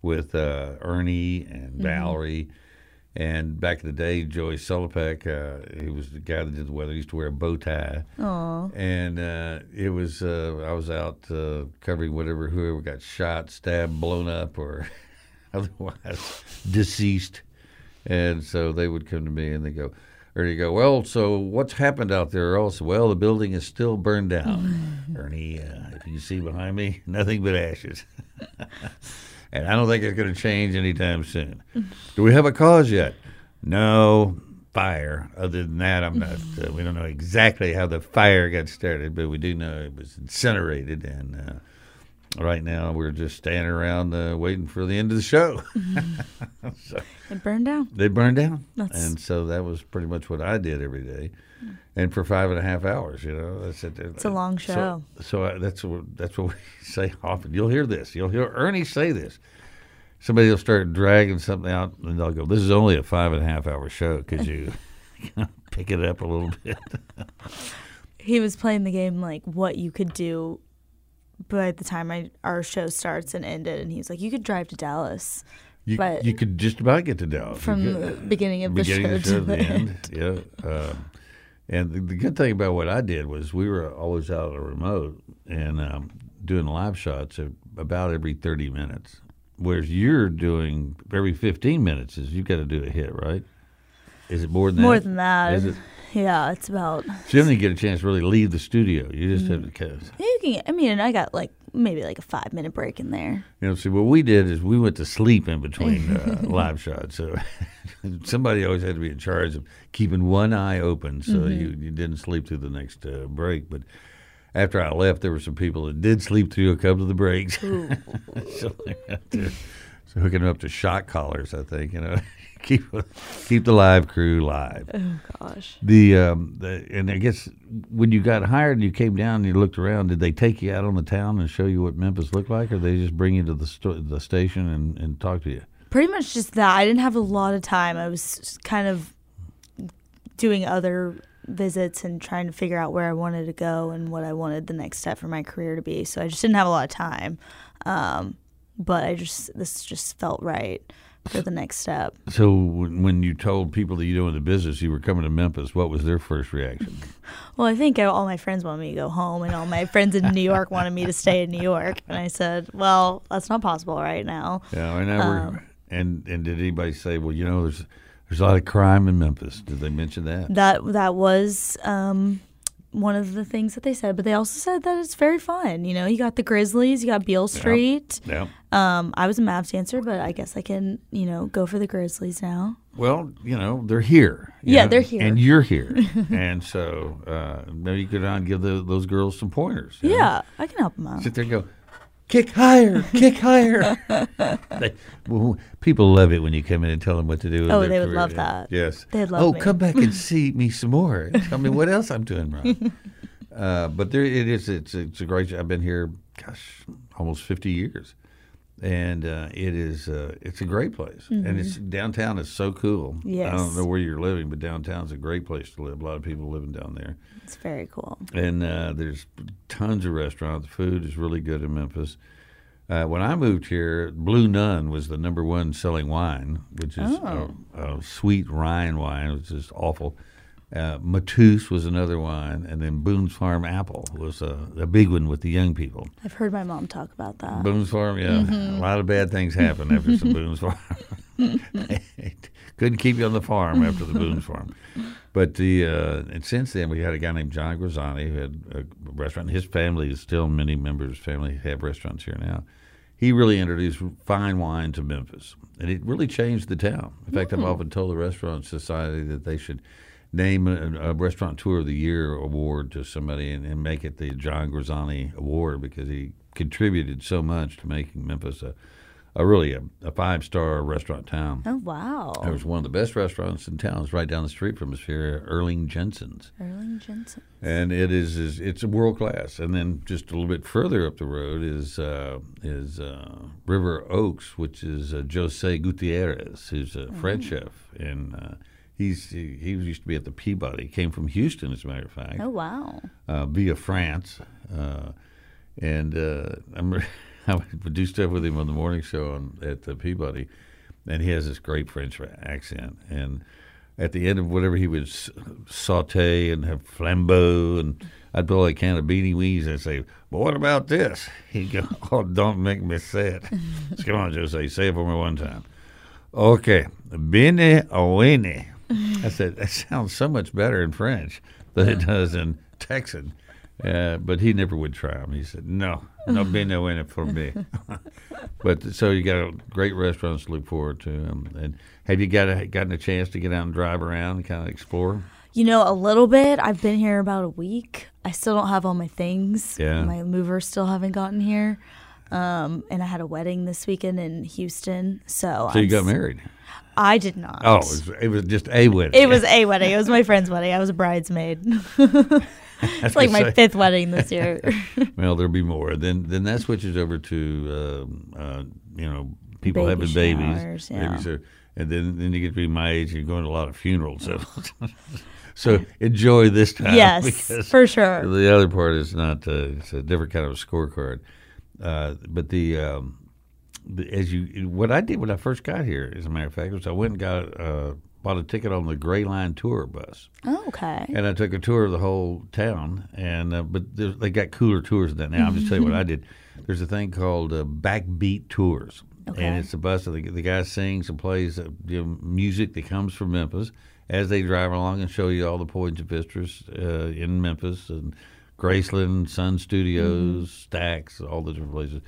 A: with uh, Ernie and Valerie. And back in the day, Joey Solopek, uh, he was the guy that did the weather. He used to wear a bow tie. Aww. And uh, it was uh, I was out uh, covering whatever whoever got shot, stabbed, blown up, or otherwise deceased. And so they would come to me and they go, Ernie go, well, so what's happened out there? Also, well, the building is still burned down. Ernie, uh, if you see behind me, nothing but ashes. and I don't think it's going to change anytime soon. Do we have a cause yet? No, fire. Other than that, I'm not. Uh, we don't know exactly how the fire got started, but we do know it was incinerated. And uh, right now, we're just standing around uh, waiting for the end of the show. so
E: It burned down.
A: they burned down,
E: That's-
A: and so that was pretty much what I did every day, and for five and a half hours. You know, that's it.
E: It's a long show.
A: So, so I, that's what that's what we say often. You'll hear this. You'll hear Ernie say this. Somebody will start dragging something out, and they'll go, "This is only a five and a half hour show. Could you pick it up a little bit?"
E: He was playing the game like what you could do by the time I, our show starts and ended, and he was like, "You could drive to Dallas
A: You,
E: But-
A: you could just about get to Dallas
E: from
A: could.
E: the beginning of the
A: beginning
E: show
A: of the show
E: to the
A: the
E: end."
A: end. Yeah. Um, and the, the good thing about what I did was we were always out of a remote and um, doing live shots about every 30 minutes. Whereas you're doing every 15 minutes is you've got to do a hit, right? Is it more than
E: More
A: that?
E: than that,
A: Is it?
E: Yeah, it's about.
A: So you don't even get a chance to really leave the studio. You just have to of
E: You can. I mean, I got like maybe like a five minute break in there.
A: You know, see, what we did is we went to sleep in between uh, live shots. So somebody always had to be in charge of keeping one eye open so you, you didn't sleep through the next uh, break. But after I left, there were some people that did sleep through a couple of the breaks. so, they had to, so hooking them up to shot collars, I think, you know, keep keep the live crew live.
E: Oh gosh.
A: The, um, the and I guess when you got hired and you came down and you looked around, did they take you out on the town and show you what Memphis looked like, or they just bring you to the sto- the station and, and talk to you?
E: Pretty much just that. I didn't have a lot of time. I was kind of doing other visits and trying to figure out where I wanted to go and what I wanted the next step for my career to be. So I just didn't have a lot of time. Um, but I just this just felt right for the next step.
A: So when, you told people that you doing the business, you were coming to Memphis, what was their first reaction?
E: Well, I think all my friends wanted me to go home, and all my friends in New York wanted me to stay in New York. And I said, "Well, that's not possible right now."
A: Yeah, and now
E: Um,
A: and and did anybody say, well, you know, there's there's a lot of crime in Memphis? Did they mention that?
E: That that was um, one of the things that they said, but they also said that it's very fun. You know, you got the Grizzlies, you got Beale Street.
A: Yeah.
E: Um, I was a Mavs dancer, but I guess I can, you know, go for the Grizzlies now.
A: Well, you know, they're here.
E: Yeah,
A: know,
E: they're here.
A: and you're here, and so uh, maybe you could on give the, those girls some pointers. you know?
E: Yeah, I can help them out.
A: sit there and go, kick higher, kick higher. They- well, people love it when you come in and tell them what to do.
E: Oh,
A: their
E: they would
A: career.
E: love that.
A: Yes.
E: They'd love
A: Oh,
E: me.
A: come back and see me some more. Tell me what else I'm doing wrong. uh, but there it is. It's it's a great. I've been here, gosh, almost 50 years, and uh, it is uh, it's a great place. And it's downtown is so cool. I
E: Mm-hmm.
A: Don't know where you're living, but downtown's a great place to live. A lot of people living down there.
E: It's very cool.
A: And uh, there's tons of restaurants. The food is really good in Memphis. Uh, when I moved here, Blue Nun was the number one selling wine, which is a, a sweet Rhine wine, which is awful. Uh, Mateus was another wine, and then Boone's Farm Apple was a, a big one with the young people.
E: I've heard my mom talk about that.
A: Boone's Farm, yeah, a lot of bad things happen after some Boone's Farm. Couldn't keep you on the farm after the Boone's Farm. But the uh, and since then we had a guy named John Grisanti who had a restaurant. His family is still many members of his family have restaurants here now. He really introduced fine wine to Memphis, and it really changed the town. In fact, I've often told the restaurant society that they should name a, a restaurateur of the year award to somebody and, and make it the John Grisanti Award because he contributed so much to making Memphis a, a really a, a five star restaurant town.
E: Oh wow.
A: There was one of the best restaurants in town. It's right down the street from us here, Erling Jensen's,
E: Erling Jensen.
A: and it is, is it's a world class. And then just a little bit further up the road is uh, is uh, River Oaks, which is uh, Jose Gutierrez, who's a French chef, and uh, he's he, he used to be at the Peabody. He came from Houston, as a matter of fact
E: Oh wow.
A: uh, via France, uh, and uh, I'm, I would do stuff with him on the morning show on, at the Peabody, and he has this great French accent. And at the end of whatever he would saute and have flambeau, and I'd blow a can of beanie weeds and say, "But what about this?" He'd go, "Oh, don't make me say it." Come on, Jose, say it for me one time. Okay, bene oene. I said that sounds so much better in French than it does in Texan. Uh, but he never would try them. He said, "No, no bene oene for me." but so you got a great restaurants to look forward to. Um, and have you got a, gotten a chance to get out and drive around and kind of explore?
E: You know, a little bit. I've been here about a week. I still don't have all my things.
A: Yeah.
E: My movers still haven't gotten here. Um, and I had a wedding this weekend in Houston. So,
A: So you got married?
E: I did not.
A: Oh, it was, it was just a wedding.
E: It was a wedding. It was my friend's wedding. I was a bridesmaid. it's like my
A: say.
E: fifth wedding this year.
A: Well, there'll be more. Then then that switches over to um, uh, you know people
E: Baby
A: having babies,
E: showers, yeah.
A: babies are, and then then you get to be my age. And you're going to a lot of funerals. So, so enjoy this time.
E: yes, for sure.
A: The other part is not. Uh, it's a different kind of scorecard. Uh, but the, um, the as you what I did when I first got here, as a matter of fact, was I went and got uh, bought a ticket on the Gray Line tour bus.
E: Oh, okay.
A: And I took a tour of the whole town, and uh, but they got cooler tours than that now. I'm just telling you what I did. There's a thing called uh, Backbeat Tours,
E: Okay.
A: and it's a bus that the, the guy sings and plays uh, you know, music that comes from Memphis as they drive along and show you all the points of interest uh, in Memphis and Graceland, Sun Studios, Stax, all the different places.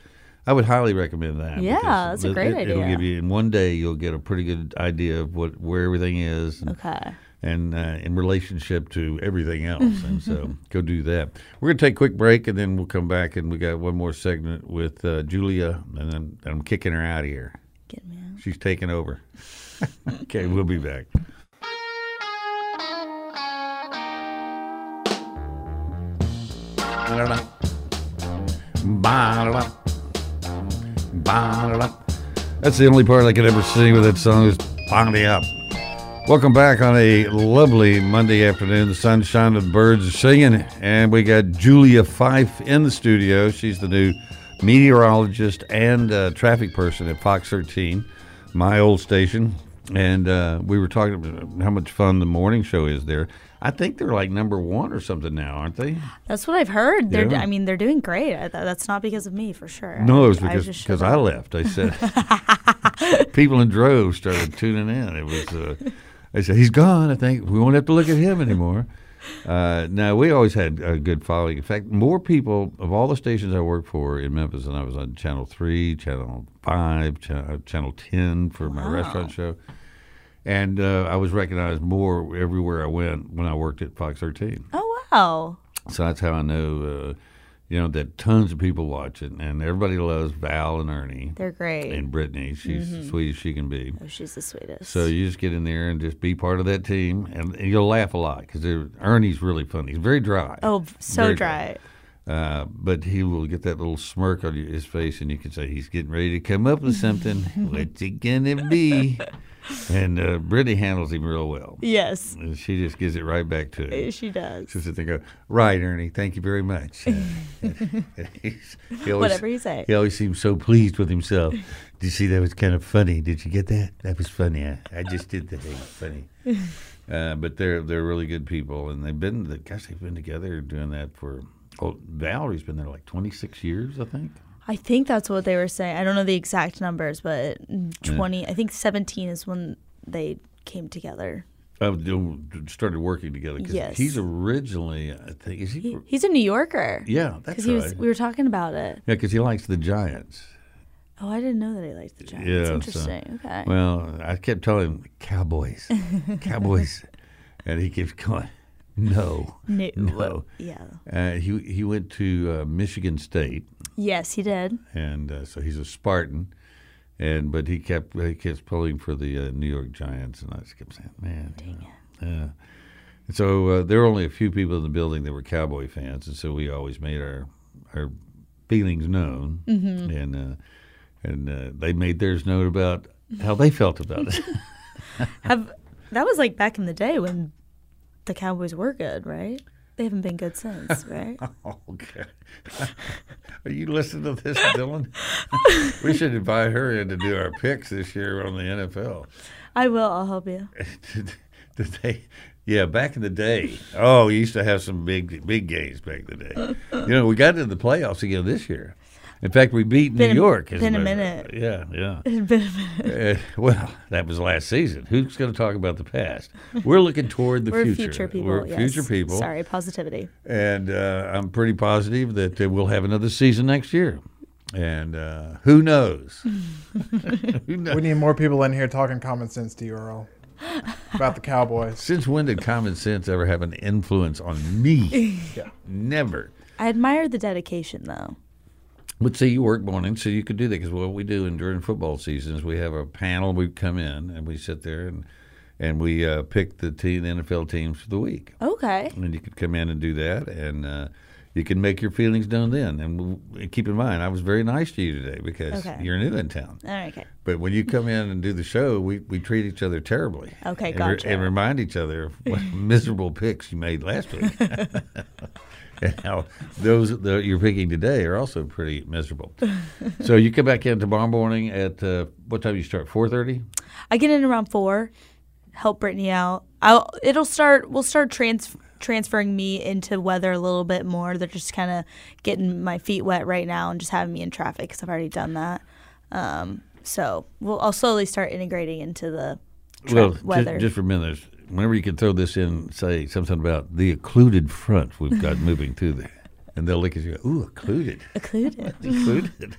A: I would highly recommend that.
E: Yeah, that's a great
A: it- It'll give you in one day. You'll get a pretty good idea of what where everything is. And,
E: Okay.
A: and uh, in relationship to everything else. and so go do that. We're going to take a quick break and then we'll come back and we got one more segment with uh, Julia and then I'm kicking her out of here.
E: Get me out.
A: She's taking over. okay, we'll be back. That's the only part I could ever sing with that song is Bonnie Up. Welcome back on a lovely Monday afternoon. The sun's shining, the birds are singing, and we got Julia Fife in the studio. She's the new meteorologist and uh, traffic person at Fox 13, my old station. And uh, we were talking about how much fun the morning show is there. I think they're like number one or something now, aren't they?
E: That's what I've heard. They're,
A: Yeah.
E: I mean, they're doing great. I, that's not because of me, for sure.
A: No, it was
E: I
A: because
E: just
A: because I left. I said people in droves started tuning in. It was uh, I said he's gone. I think we won't have to look at him anymore. Uh, no, we always had a good following. In fact, more people of all the stations I worked for in Memphis, and I was on Channel Three, Channel Five, Channel, Channel Ten for my restaurant show, and uh, I was recognized more everywhere I went when I worked at Fox 13.
E: Oh, wow.
A: So that's how I know, uh, you know, that tons of people watch it, and everybody loves Val and Ernie
E: They're great.
A: and Brittany. She's as sweet as she can be.
E: oh, she's the sweetest.
A: So you just get in there and just be part of that team, and, and you'll laugh a lot because Ernie's really funny. He's very dry.
E: oh, so
A: Very
E: dry.
A: Uh, but he will get that little smirk on his face, and you can say he's getting ready to come up with something. What's it gonna be? And uh, Brittany handles him real well.
E: Yes,
A: And she just gives it right back to him.
E: she does.
A: She'll sit there and go, right, Ernie, thank you very much. Uh, he always-
E: Whatever you say.
A: He always seems so pleased with himself. Did you see that was kind of funny? Did you get that? That was funny. I, I just did that. It funny. Uh, but they're they're really good people, and they've been the gosh they've been together doing that for. Oh, Valerie's been there like twenty six years, I think.
E: I think that's what they were saying. I don't know the exact numbers, but 20, I think 17 is when they came together.
A: They started working together. 'cause
E: Yes.
A: He's originally, I think, is he?
E: He, he's a New Yorker.
A: yeah, that's
E: Because he was,
A: right.
E: we were talking about it.
A: yeah, because he likes the Giants.
E: Oh, I didn't know that he liked the Giants.
A: Yeah, so-
E: Interesting. okay.
A: Well, I kept telling him Cowboys, Cowboys, and he keeps going, no,
E: No.
A: no.
E: Yeah.
A: Uh, he he went to uh, Michigan State,
E: Yes, he did.
A: and uh, so he's a Spartan. And but he kept he kept pulling for the uh, New York Giants, and I just kept saying, "Man, know, yeah." And so uh, there were only a few people in the building that were Cowboy fans, and so we always made our our feelings known,
E: Mm-hmm.
A: and uh, and uh, they made theirs known about how they felt about it.
E: Have that was like back in the day when the Cowboys were good, right? They haven't been good since, right?
A: okay, are you listening to this, Dylan? we should invite her in to do our picks this year on the NFL.
E: I will. I'll help you.
A: did, did they? Yeah, back in the day. Oh, we used to have some big, big games back in the day. You know, we got into the playoffs again this year. In fact, we beat
E: Been a-
A: New York. as
E: been a minute.
A: fact. Yeah,
E: It's been a minute.
A: yeah. Uh, well, that was last season. Who's going to talk about the past? We're looking toward the
E: We're
A: future.
E: future people.
A: We're
E: yes.
A: future people.
E: Sorry, positivity.
A: And uh, I'm pretty positive that uh, we'll have another season next year. And uh, who knows? who knows?
C: We need more people in here talking common sense to you, Earle, about the Cowboys.
A: Since when did common sense ever have an influence on me?
C: Yeah.
A: Never.
E: I admire the dedication, though.
A: But see, you work morning, so you could do that because what we do in, during football seasons, we have a panel. We come in and we sit there and and we uh, pick the team, the NFL teams for the week.
E: Okay.
A: And you could come in and do that, and uh, you can make your feelings known then. And w- keep in mind, I was very nice to you today because
E: Okay.
A: you're new in town.
E: Okay.
A: But when you come in and do the show, we, we treat each other terribly.
E: Okay,
A: and, re-
E: gotcha.
A: and remind each other of what miserable picks you made last week. and how those that you're picking today are also pretty miserable. so you come back in tomorrow morning at uh, what time do you start? Four thirty.
E: I get in around four. Help Brittany out. I'll. It'll start. We'll start trans transferring me into weather a little bit more. They're just kind of getting my feet wet right now and just having me in traffic because I've already done that. Um, so we'll. I'll slowly start integrating into the
A: Well,
E: weather.
A: just, just for a whenever you can throw this in, say something about the occluded front we've got moving through there, and they'll look at you. Go, ooh, occluded.
E: Occluded.
A: Occluded.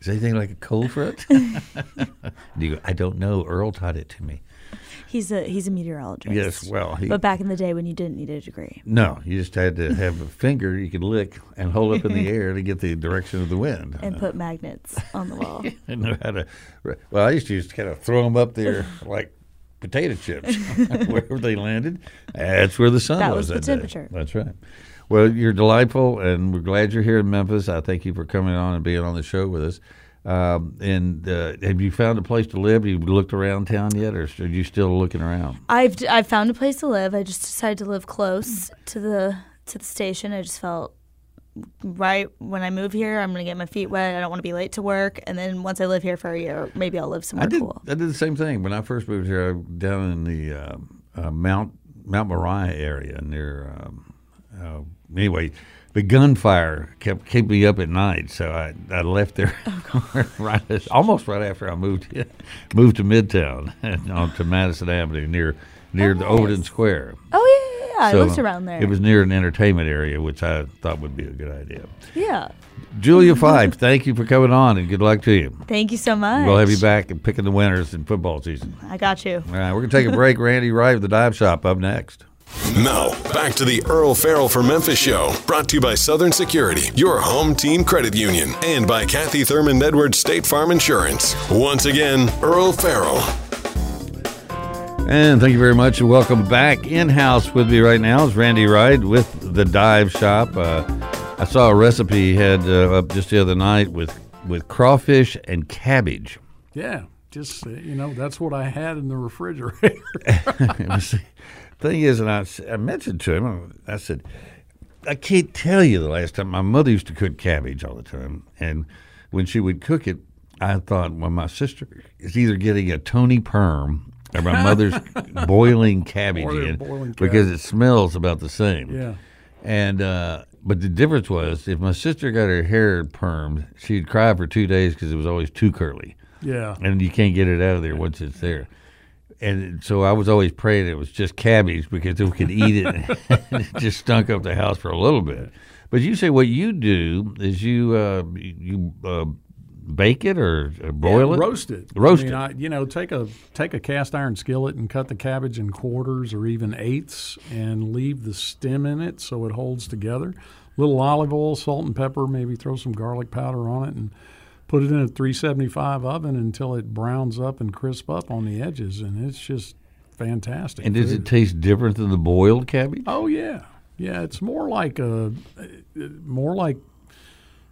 A: Is anything like a cold front? Do you go, I don't know. Earle taught it to me.
E: He's a he's a meteorologist.
A: Yes, well, he,
E: But back in the day when you didn't need a degree.
A: no, you just had to have a finger you could lick and hold up in the air to get the direction of the wind.
E: and put magnets on the wall.
A: and know how to. Well, I used to just kind of throw them up there like potato chips. Wherever they landed, that's where the sun
E: That
A: was.
E: was the
A: that day.
E: temperature.
A: That's right. Well, you're delightful, and we're glad you're here in Memphis. I thank you for coming on and being on the show with us. Um, and uh, have you found a place to live? Have you looked around town yet, or are you still looking around?
E: I've I've found a place to live. I just decided to live close to the to the station. I just felt right when I move here, I'm gonna get my feet wet. I don't want to be late to work. And then once I live here for a year, maybe I'll live somewhere
A: I did.
E: cool.
A: I did the same thing when I first moved here. Down in the uh, uh, Mount Mount Moriah area near. Um, uh, anyway, the gunfire kept kept me up at night, so I, I left there right as- almost right after I moved moved to Midtown on to Madison Avenue near near the
E: nice.
A: Overton Square.
E: Oh yeah, yeah, yeah.
A: So
E: I lived around there.
A: It was near an entertainment area, which I thought would be a good idea.
E: yeah.
A: Julia mm-hmm. Fife, thank you for coming on, and good luck to you.
E: Thank you so much.
A: We'll have you back and picking the winners in football season.
E: I got you.
A: All right, we're going to take a break. Randy Wright of the Dive Shop up next.
D: Now, back to the Earle Farrell for Memphis show, brought to you by Southern Security, your home team credit union, and by Kathy Thurman Edwards State Farm Insurance. Once again, Earle Farrell.
A: And thank you very much, and welcome back in house with me right now is Randy Wright with the Dive Shop. Uh, I saw a recipe he had uh, up just the other night with with crawfish and cabbage.
F: Yeah, just uh, you know, that's what I had in the refrigerator.
A: Was- thing is, and I, I mentioned to him, I said, I can't tell you the last time my mother used to cook cabbage all the time, and when she would cook it, I thought, well, my sister is either getting a Toni Perm or my mother's boiling cabbage in
F: boiling
A: because it smells about the same.
F: yeah,
A: And uh, but the difference was if my sister got her hair permed, she'd cry for two days because it was always too curly
F: yeah.
A: and you can't get it out of there once it's there. And so I was always praying it was just cabbage because we could eat it. and it just stunk up the house for a little bit. But you say what you do is you uh, you uh, bake it or, uh, or boil
F: Yeah,
A: it?
F: Roast it.
A: Roast
F: I mean,
A: it.
F: I, you know, take a take a cast iron skillet and cut the cabbage in quarters or even eighths, and leave the stem in it so it holds together. Little olive oil, salt and pepper. Maybe throw some garlic powder on it and put it in a 375 oven until it browns up and crisp up on the edges, and it's just fantastic.
A: And does
F: food.
A: it taste different than the boiled cabbage?
F: Oh yeah, yeah. It's more like a, uh, more like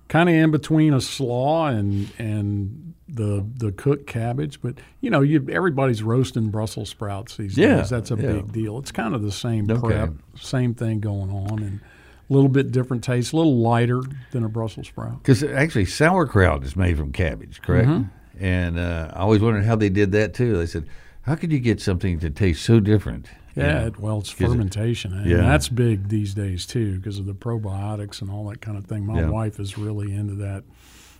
F: kind of in between a slaw and and the the cooked cabbage. But you know, you everybody's roasting Brussels sprouts these
A: Yeah,
F: days. That's a
A: yeah.
F: big deal. It's kind of the same
A: Okay.
F: prep, same thing going on, and a little bit different taste, a little lighter than a Brussels sprout.
A: Because actually, sauerkraut is made from cabbage, correct?
F: Mm-hmm.
A: And uh, I always wondered how they did that too. They said, "How could you get something to taste so different?"
F: Yeah, it- well, it's
A: 'Cause it-
F: fermentation, and
A: Yeah.
F: that's big these days too because of the probiotics and all that kind of thing. My
A: Yeah.
F: wife is really into that.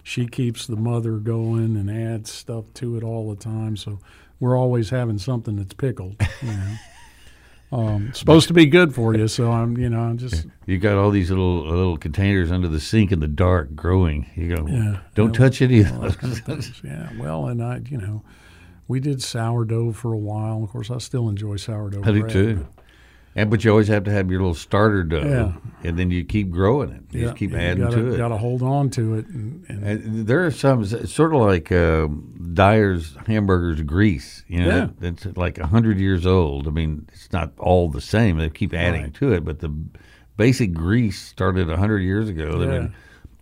F: She keeps the mother going and adds stuff to it all the time, so we're always having something that's pickled. You know, um, supposed to be good for you, so I'm, you know, I'm just
A: You got all these little little containers under the sink in the dark, growing. You go,
F: Yeah.
A: don't
F: Yeah.
A: touch any of
F: those kind of Yeah, well, and I, you know, we did sourdough for a while. Of course, I still enjoy sourdough.
A: I do
F: bread,
A: too.
F: but-
A: And but you always have to have your little starter dough,
F: Yeah.
A: and then you keep growing it. You
F: Yeah,
A: just keep adding
F: gotta,
A: to it.
F: Got to hold on to it, and, and
A: And there are some sort of like um, Dyer's hamburgers grease. You know,
F: Yeah.
A: that- that's like hundred years old. I mean, it's not all the same. They keep adding
F: Right.
A: to it, but the basic grease started hundred years ago.
F: Yeah.
A: been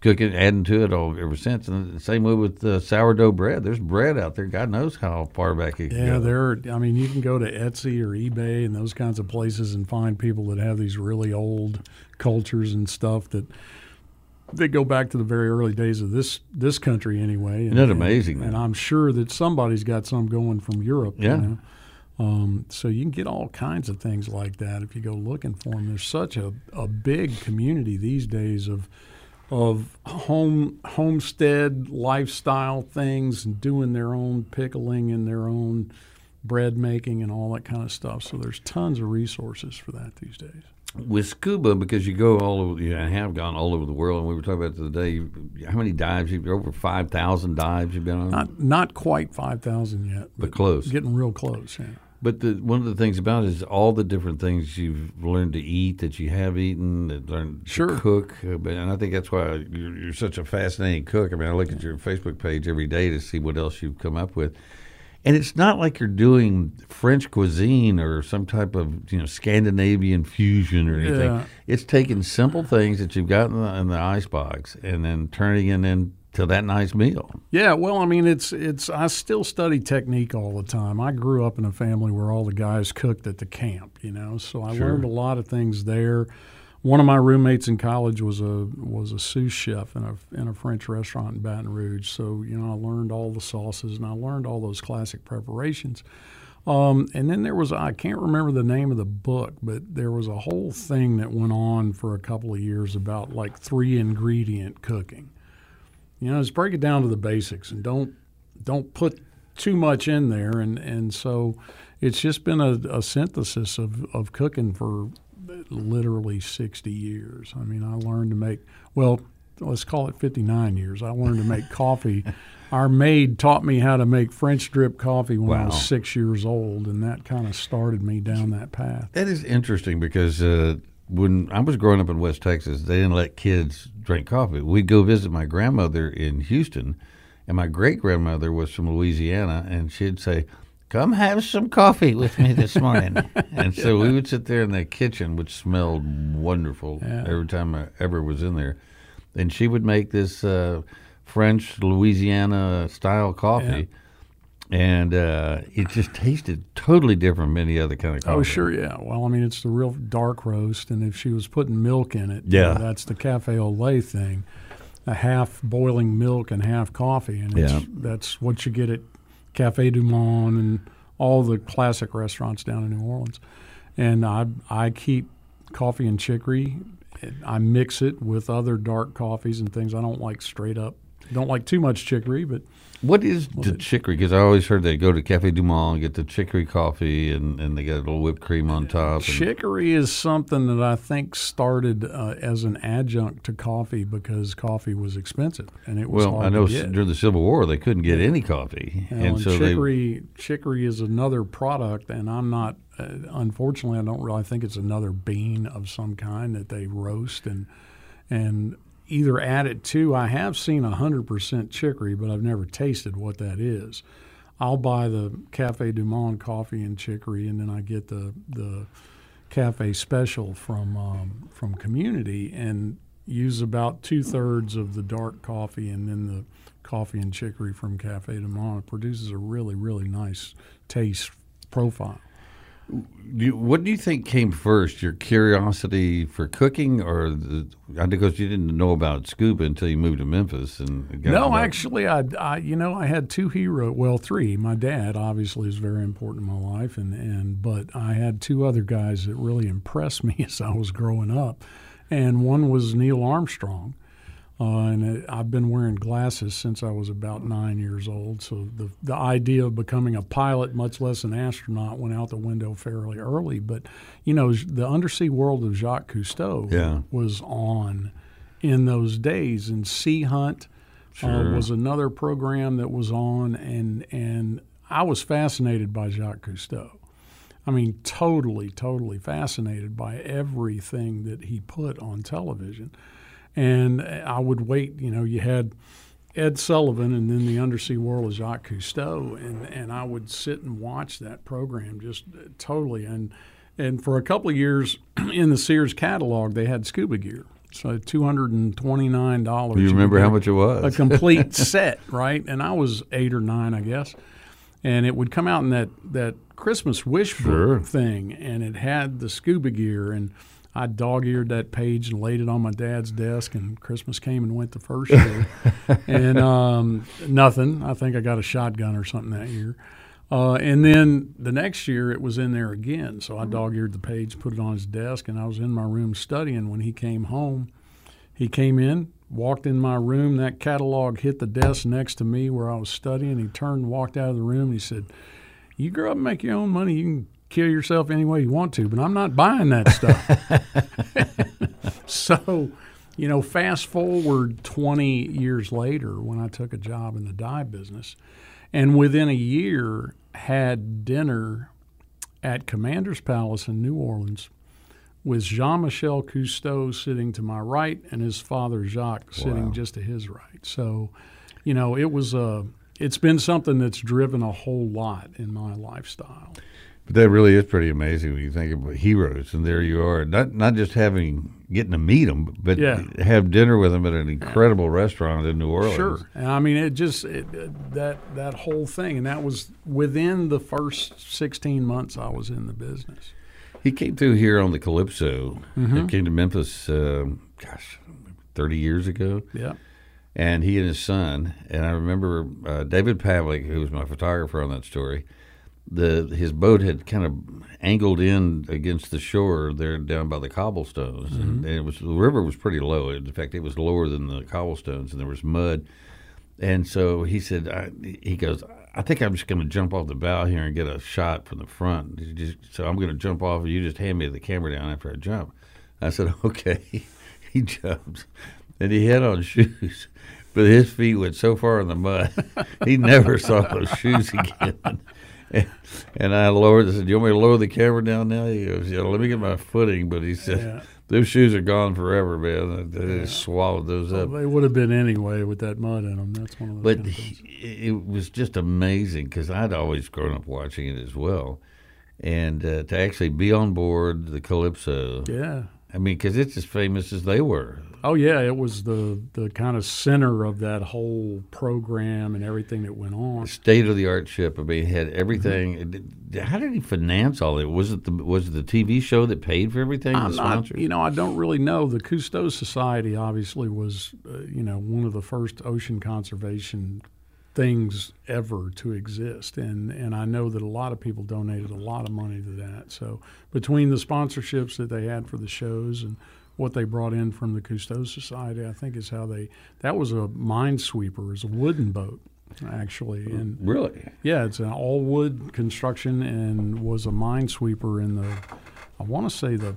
A: cooking, adding to it all ever since. And the same way with uh, sourdough bread. There's bread out there. God knows how far back it
F: Yeah,
A: go.
F: there. I mean, you can go to Etsy or eBay and those kinds of places and find people that have these really old cultures and stuff that they go back to the very early days of this this country anyway. And,
A: Isn't that amazing,
F: And,
A: man?
F: I'm sure that somebody's got some going from Europe. you
A: Yeah.
F: know. Um, so you can get all kinds of things like that if you go looking for them. There's such a, a big community these days of of home homestead lifestyle things and doing their own pickling and their own bread making and all that kind of stuff. So there's tons of resources for that these days.
A: with scuba because you go all over you have gone all over the world and we were talking about the other day how many dives you've over 5000 dives you've been on
F: Not not quite five thousand yet,
A: But close.
F: Getting real close. Yeah.
A: But the, one of the things about it is all the different things you've learned to eat that you have eaten that learned to
F: Sure.
A: cook uh, and i think that's why you're, you're such a fascinating cook i mean i look at your facebook page every day to see what else you've come up with and it's not like you're doing French cuisine or some type of you know Scandinavian fusion or anything.
F: Yeah.
A: It's taking simple things that you've got in the, in the icebox and then turning it into that nice meal.
F: Yeah, well, I mean, it's it's. I still study technique all the time. I grew up in a family where all the guys cooked at the camp, you know, so I
A: Sure.
F: learned a lot of things there. One of my roommates in college was a was a sous chef in a in a French restaurant in Baton Rouge. So you know, I learned all the sauces and I learned all those classic preparations. Um, and then there was I can't remember the name of the book, but there was a whole thing that went on for a couple of years about like three ingredient cooking. You know, just break it down to the basics and don't don't put too much in there. And, and so it's just been a, a synthesis of, of cooking for literally 60 years. I mean, I learned to make, well, let's call it 59 years. I learned to make coffee. Our maid taught me how to make French drip coffee when I was six years old, and that kind of started me down that path.
A: That is interesting because uh, when I was growing up in West Texas, they didn't let kids drink coffee. We'd go visit my grandmother in Houston, and my great grandmother was from Louisiana, and she'd say, Come have some coffee with me this morning. and so we would sit there in the kitchen, which smelled wonderful
F: Yeah.
A: every time I ever was in there. And she would make this uh, French Louisiana style coffee. And uh, it just tasted totally different from any other kind of coffee.
F: Oh, sure, yeah. Well, I mean, it's the real dark roast, and if she was putting milk in it, you
A: Yeah.
F: know, that's the cafe au lait thing. A half boiling milk and half coffee, and it's,
A: Yeah.
F: that's what you get at Cafe Du Monde and all the classic restaurants down in New Orleans. And I I keep coffee and chicory. I mix it with other dark coffees and things. I don't like straight up Don't like too much chicory, but
A: What is the chicory? Because I always heard they go to Cafe Du Monde and get the chicory coffee, and, and they got a little whipped cream on top.
F: Chicory is something that I think started uh, as an adjunct to coffee because coffee was expensive and it was
A: well, I know during the Civil War they couldn't get any coffee, and
F: and
A: so they
F: chicory, chicory is another product, and I'm not. Uh, unfortunately, I don't really. Think it's another bean of some kind that they roast and and either add it to. I have seen hundred percent chicory, but I've never tasted what that is. I'll buy the Cafe Du Monde coffee and chicory, and then I get the the cafe special from um, from Community and use about two thirds of the dark coffee and then the coffee and chicory from Cafe Du Monde. It produces a really really nice taste profile.
A: What do you think came first, your curiosity for cooking, or the, because you didn't know about scuba until you moved to Memphis and got
F: No,
A: about-
F: actually, I, I, you know, I had two hero. Well, three. My dad obviously is very important in my life, and and but I had two other guys that really impressed me as I was growing up, and one was Neil Armstrong, uh, and uh, I've been wearing glasses since I was about nine years old. So the the idea of becoming a pilot, much less an astronaut, went out the window fairly early. But you know, the undersea world of Jacques Cousteau
A: Yeah.
F: was on in those days, and Sea Hunt uh, was another program that was on, and and I was fascinated by Jacques Cousteau. I mean, totally, totally fascinated by everything that he put on television. And I would wait, you know, you had Ed Sullivan and then the undersea world of Jacques Cousteau, and, and I would sit and watch that program just uh, totally. And and for a couple of years in the Sears catalog, they had scuba gear. So two hundred and twenty nine dollars.
A: You remember how much it was?
F: A complete set, right? And I was eight or nine, I guess. And it would come out in that that Christmas wish
A: sure.
F: thing, and it had the scuba gear and. I dog-eared that page and laid it on my dad's desk, and Christmas came and went the first year, and um, nothing. I think I got a shotgun or something that year, uh, and then the next year it was in there again. So I dog-eared the page, put it on his desk, and I was in my room studying. When he came home, he came in, walked in my room. That catalog hit the desk next to me where I was studying. He turned, and walked out of the room, and he said, "You grow up and make your own money. You can kill yourself any way you want to, but I'm not buying that stuff." so, you know, fast forward 20 years later when I took a job in the dye business, and within a year had dinner at Commander's Palace in New Orleans with Jean Michel Cousteau sitting to my right and his father Jacques sitting just to his right. So, you know, it was a. It's been something that's driven a whole lot in my lifestyle.
A: But that really is pretty amazing when you think about heroes, and there you are, not not just having getting to meet them, but
F: Yeah.
A: have dinner with them at an incredible restaurant in New Orleans.
F: Sure, and I mean it just it, that that whole thing, and that was within the first sixteen months I was in the business.
A: He came through here on the Calypso.
F: Mm-hmm.
A: He came to Memphis, um, gosh, thirty years ago,
F: Yeah,
A: and he and his son. And I remember uh, David Pavlik, who was my photographer on that story. The his boat had kind of angled in against the shore there down by the cobblestones, and, and it was the river was pretty low. In fact, it was lower than the cobblestones, and there was mud. And so he said, I, he goes, I think I'm just going to jump off the bow here and get a shot from the front. Just- so I'm going to jump off, and you just hand me the camera down after I jump. I said, okay. he jumps, and he had on shoes, but his feet went so far in the mud, he never saw those shoes again. And, I lowered. I said, "Do you want me to lower the camera down now?" He goes, "Yeah, let me get my footing." But he said,
F: Yeah.
A: "Those shoes are gone forever, man. They they just swallowed those up."
F: they would have been anyway with that mud in them. That's one of those.
A: But he, it was just amazing because I'd always grown up watching it as well, and uh, to actually be on board the Calypso.
F: yeah.
A: I mean, because it's as famous as they were.
F: Oh yeah, it was the the kind of center of that whole program and everything that went on.
A: State of the art ship. I mean, it had everything.
F: Mm-hmm.
A: How did he finance all it? Was it the was it the TV show that paid for everything?
F: I'm
A: the
F: not, you know, I don't really know. The Cousteau Society obviously was, uh, you know, one of the first ocean conservation things ever to exist, and and I know that a lot of people donated a lot of money to that. So between the sponsorships that they had for the shows and what they brought in from the Cousteau Society. I think is how they. That was a minesweeper. It's a wooden boat, actually, oh, and
A: Really?
F: yeah, it's an all wood construction and was a minesweeper in the, I want to say the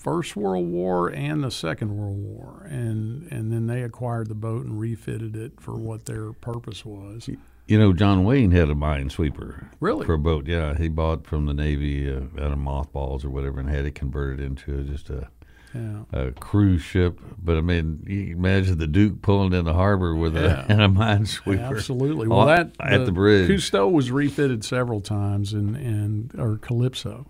F: First World War and the Second World War, and and then they acquired the boat and refitted it for what their purpose was.
A: You know, John Wayne had a minesweeper.
F: Really?
A: For a boat, yeah. He bought from the Navy uh, out of mothballs or whatever and had it converted into just a,
F: Yeah.
A: a cruise ship. But I mean, you imagine the Duke pulling in the harbor with
F: Yeah.
A: a, and a minesweeper.
F: Absolutely.
A: Oh,
F: Well, that
A: at the bridge.
F: Cousteau was refitted several times, and and or Calypso,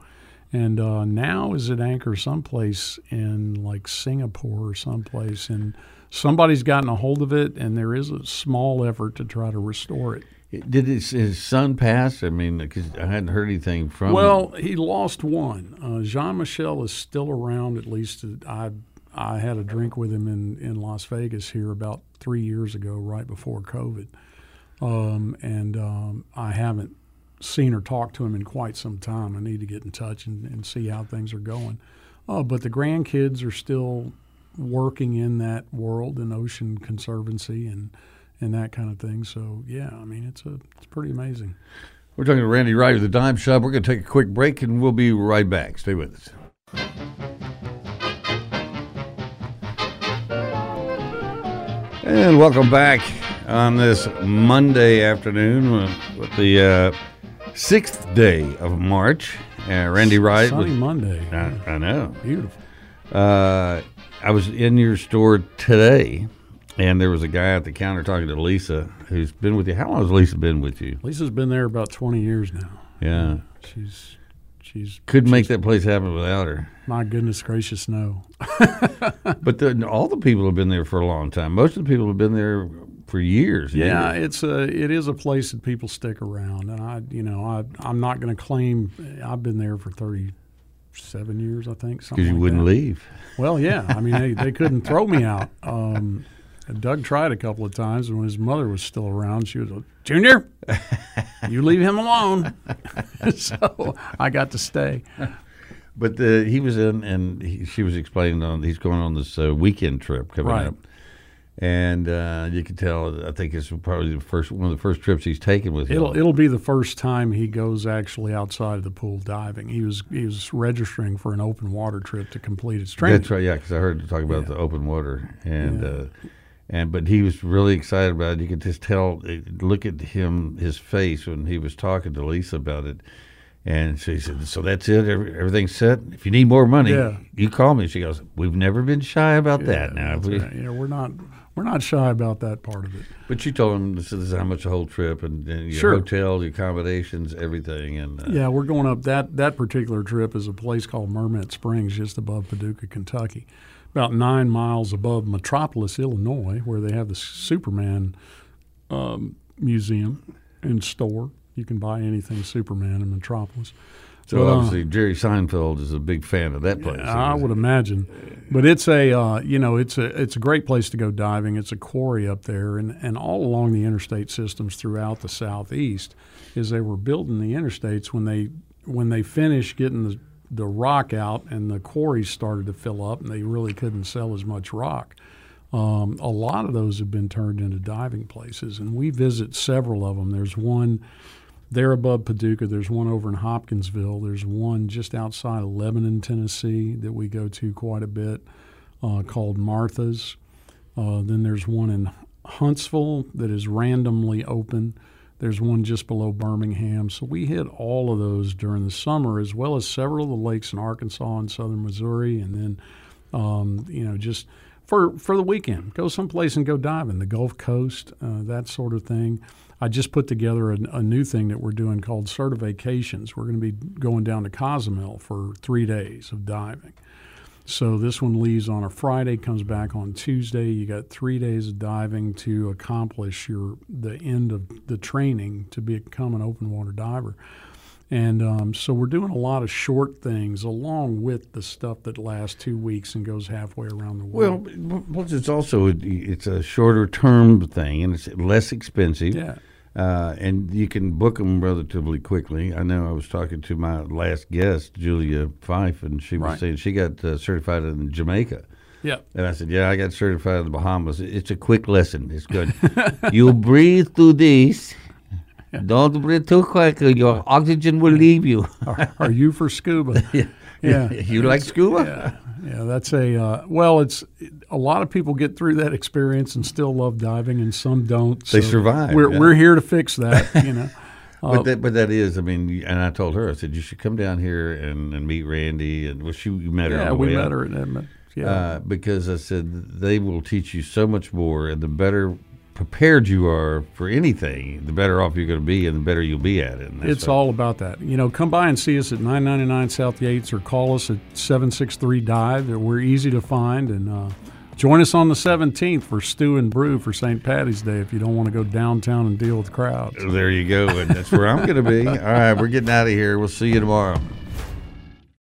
F: and uh, now is at anchor someplace in like Singapore or someplace, and somebody's gotten a hold of it, and there is a small effort to try to restore it.
A: Did his, his son pass? I mean, because I hadn't heard anything from
F: Well, he lost one. Uh, Jean Michel is still around. At least I I had a drink with him in, in Las Vegas here about three years ago, right before COVID, um, and um, I haven't seen or talked to him in quite some time. I need to get in touch and, and see how things are going. Uh, but the grandkids are still working in that world in ocean conservancy and and that kind of thing. So yeah, I mean it's a it's pretty amazing.
A: We're talking to Randy Wright of the Dive Shop. We're going to take a quick break and we'll be right back. Stay with us. And welcome back on this Monday afternoon with the uh, sixth day of March. Uh, Randy Wright.
F: Sunny
A: with-
F: Monday.
A: I, I know.
F: Beautiful.
A: Uh, I was in your store today, and there was a guy at the counter talking to Lisa, who's been with you. How long has Lisa been with you?
F: Lisa's been there about 20 years now.
A: Yeah,
F: She's she's
A: couldn't make that place happen without her.
F: my goodness gracious no.
A: But the, all the people have been there for a long time. Most of the people have been there for years.
F: Yeah,
A: years.
F: it's a it is a place that people stick around, and I you know I I'm not going to claim I've been there for 37 years I think
A: because you
F: like
A: wouldn't
F: that.
A: leave.
F: Well, yeah, I mean they, they couldn't throw me out. Um, Doug tried a couple of times, and when his mother was still around, she was like, Junior, you leave him alone. so I got to stay.
A: But the, he was in, and he, she was explaining on he's going on this uh, weekend trip coming
F: Right.
A: up, and uh, you can tell. I think it's probably the first one of the first trips he's taken with him.
F: It'll it'll be the first time he goes actually outside of the pool diving. He was he was registering for an open water trip to complete his training.
A: That's right. Yeah, because I heard you talk about
F: Yeah.
A: the open water, and
F: Yeah.
A: uh, and but he was really excited about it. You could just tell. uh, Look at him, his face when he was talking to Lisa about it. And she said, "So that's it. Every, everything's set. If you need more money,
F: Yeah.
A: you call me." She goes, "We've never been shy about that. Now, We-
F: right. Yeah, we're not we're not shy about that part of it.
A: but you told him this is how much the whole trip and, and your
F: Sure.
A: hotel, your accommodations, everything. And uh,
F: Yeah, we're going up that that particular trip is a place called Mermet Springs, just above Paducah, Kentucky, about nine miles above Metropolis, Illinois, where they have the Superman um, museum and store. You can buy anything Superman in Metropolis.
A: So
F: But, uh,
A: obviously Jerry Seinfeld is a big fan of that place.
F: I would imagine, but it's a uh, you know it's a it's a great place to go diving. It's a quarry up there, and and all along the interstate systems throughout the southeast, is they were building the interstates when they when they finished getting the the rock out and the quarries started to fill up, and they really couldn't sell as much rock. Um, a lot of those have been turned into diving places, and we visit several of them. There's one there above Paducah. There's one over in Hopkinsville. There's one just outside of Lebanon, Tennessee, that we go to quite a bit uh, called Martha's. Uh, then there's one in Huntsville that is randomly open. There's one just below Birmingham. So we hit all of those during the summer, as well as several of the lakes in Arkansas and southern Missouri, and then um, you know just for for the weekend, go someplace and go diving, the Gulf Coast, uh, that sort of thing. I just put together a, a new thing that we're doing called Certivacations. We're going to be going down to Cozumel for three days of diving. So this one leaves on a Friday, comes back on Tuesday. You got three days of diving to accomplish your the end of the training to become an open water diver. And um, so we're doing a lot of short things along with the stuff that lasts two weeks and goes halfway around the
A: Well,
F: world.
A: well, it's also it's a shorter term thing, and it's less expensive.
F: yeah,
A: Uh, and you can book them relatively quickly. I know I was talking to my last guest, Julia Fife, and she was
F: Right.
A: saying she got uh, certified in Jamaica.
F: Yeah.
A: And I said, Yeah, I got certified in the Bahamas. It's a quick lesson. It's good. you breathe through this. Don't breathe too quick, or your oxygen will leave you.
F: Are, are you for scuba? yeah.
A: you like scuba?
F: Yeah, that's a uh, well. It's a lot of people get through that experience and still love diving, and some don't.
A: They
F: so
A: survive,
F: We're
A: yeah.
F: we're here to fix that. You know.
A: But that, but that is, I mean, and I told her, I said, you should come down here and, and meet Randy. And well, she, you met her.
F: yeah, we met
A: up.
F: her in Edmond. Yeah.
A: uh, because I said they will teach you so much more, and the better prepared you are for anything, the better off you're going to be, and the better you'll be at it.
F: It's all about that. You know, come by and see us at 999 South Yates or call us at 763 Dive. We're easy to find. And uh, join us on the 17th for Stew and Brew for St. Patty's Day if you don't want to go downtown and deal with crowds.
A: There you go, and that's where I'm going to be. All right, we're getting out of here. We'll see you tomorrow.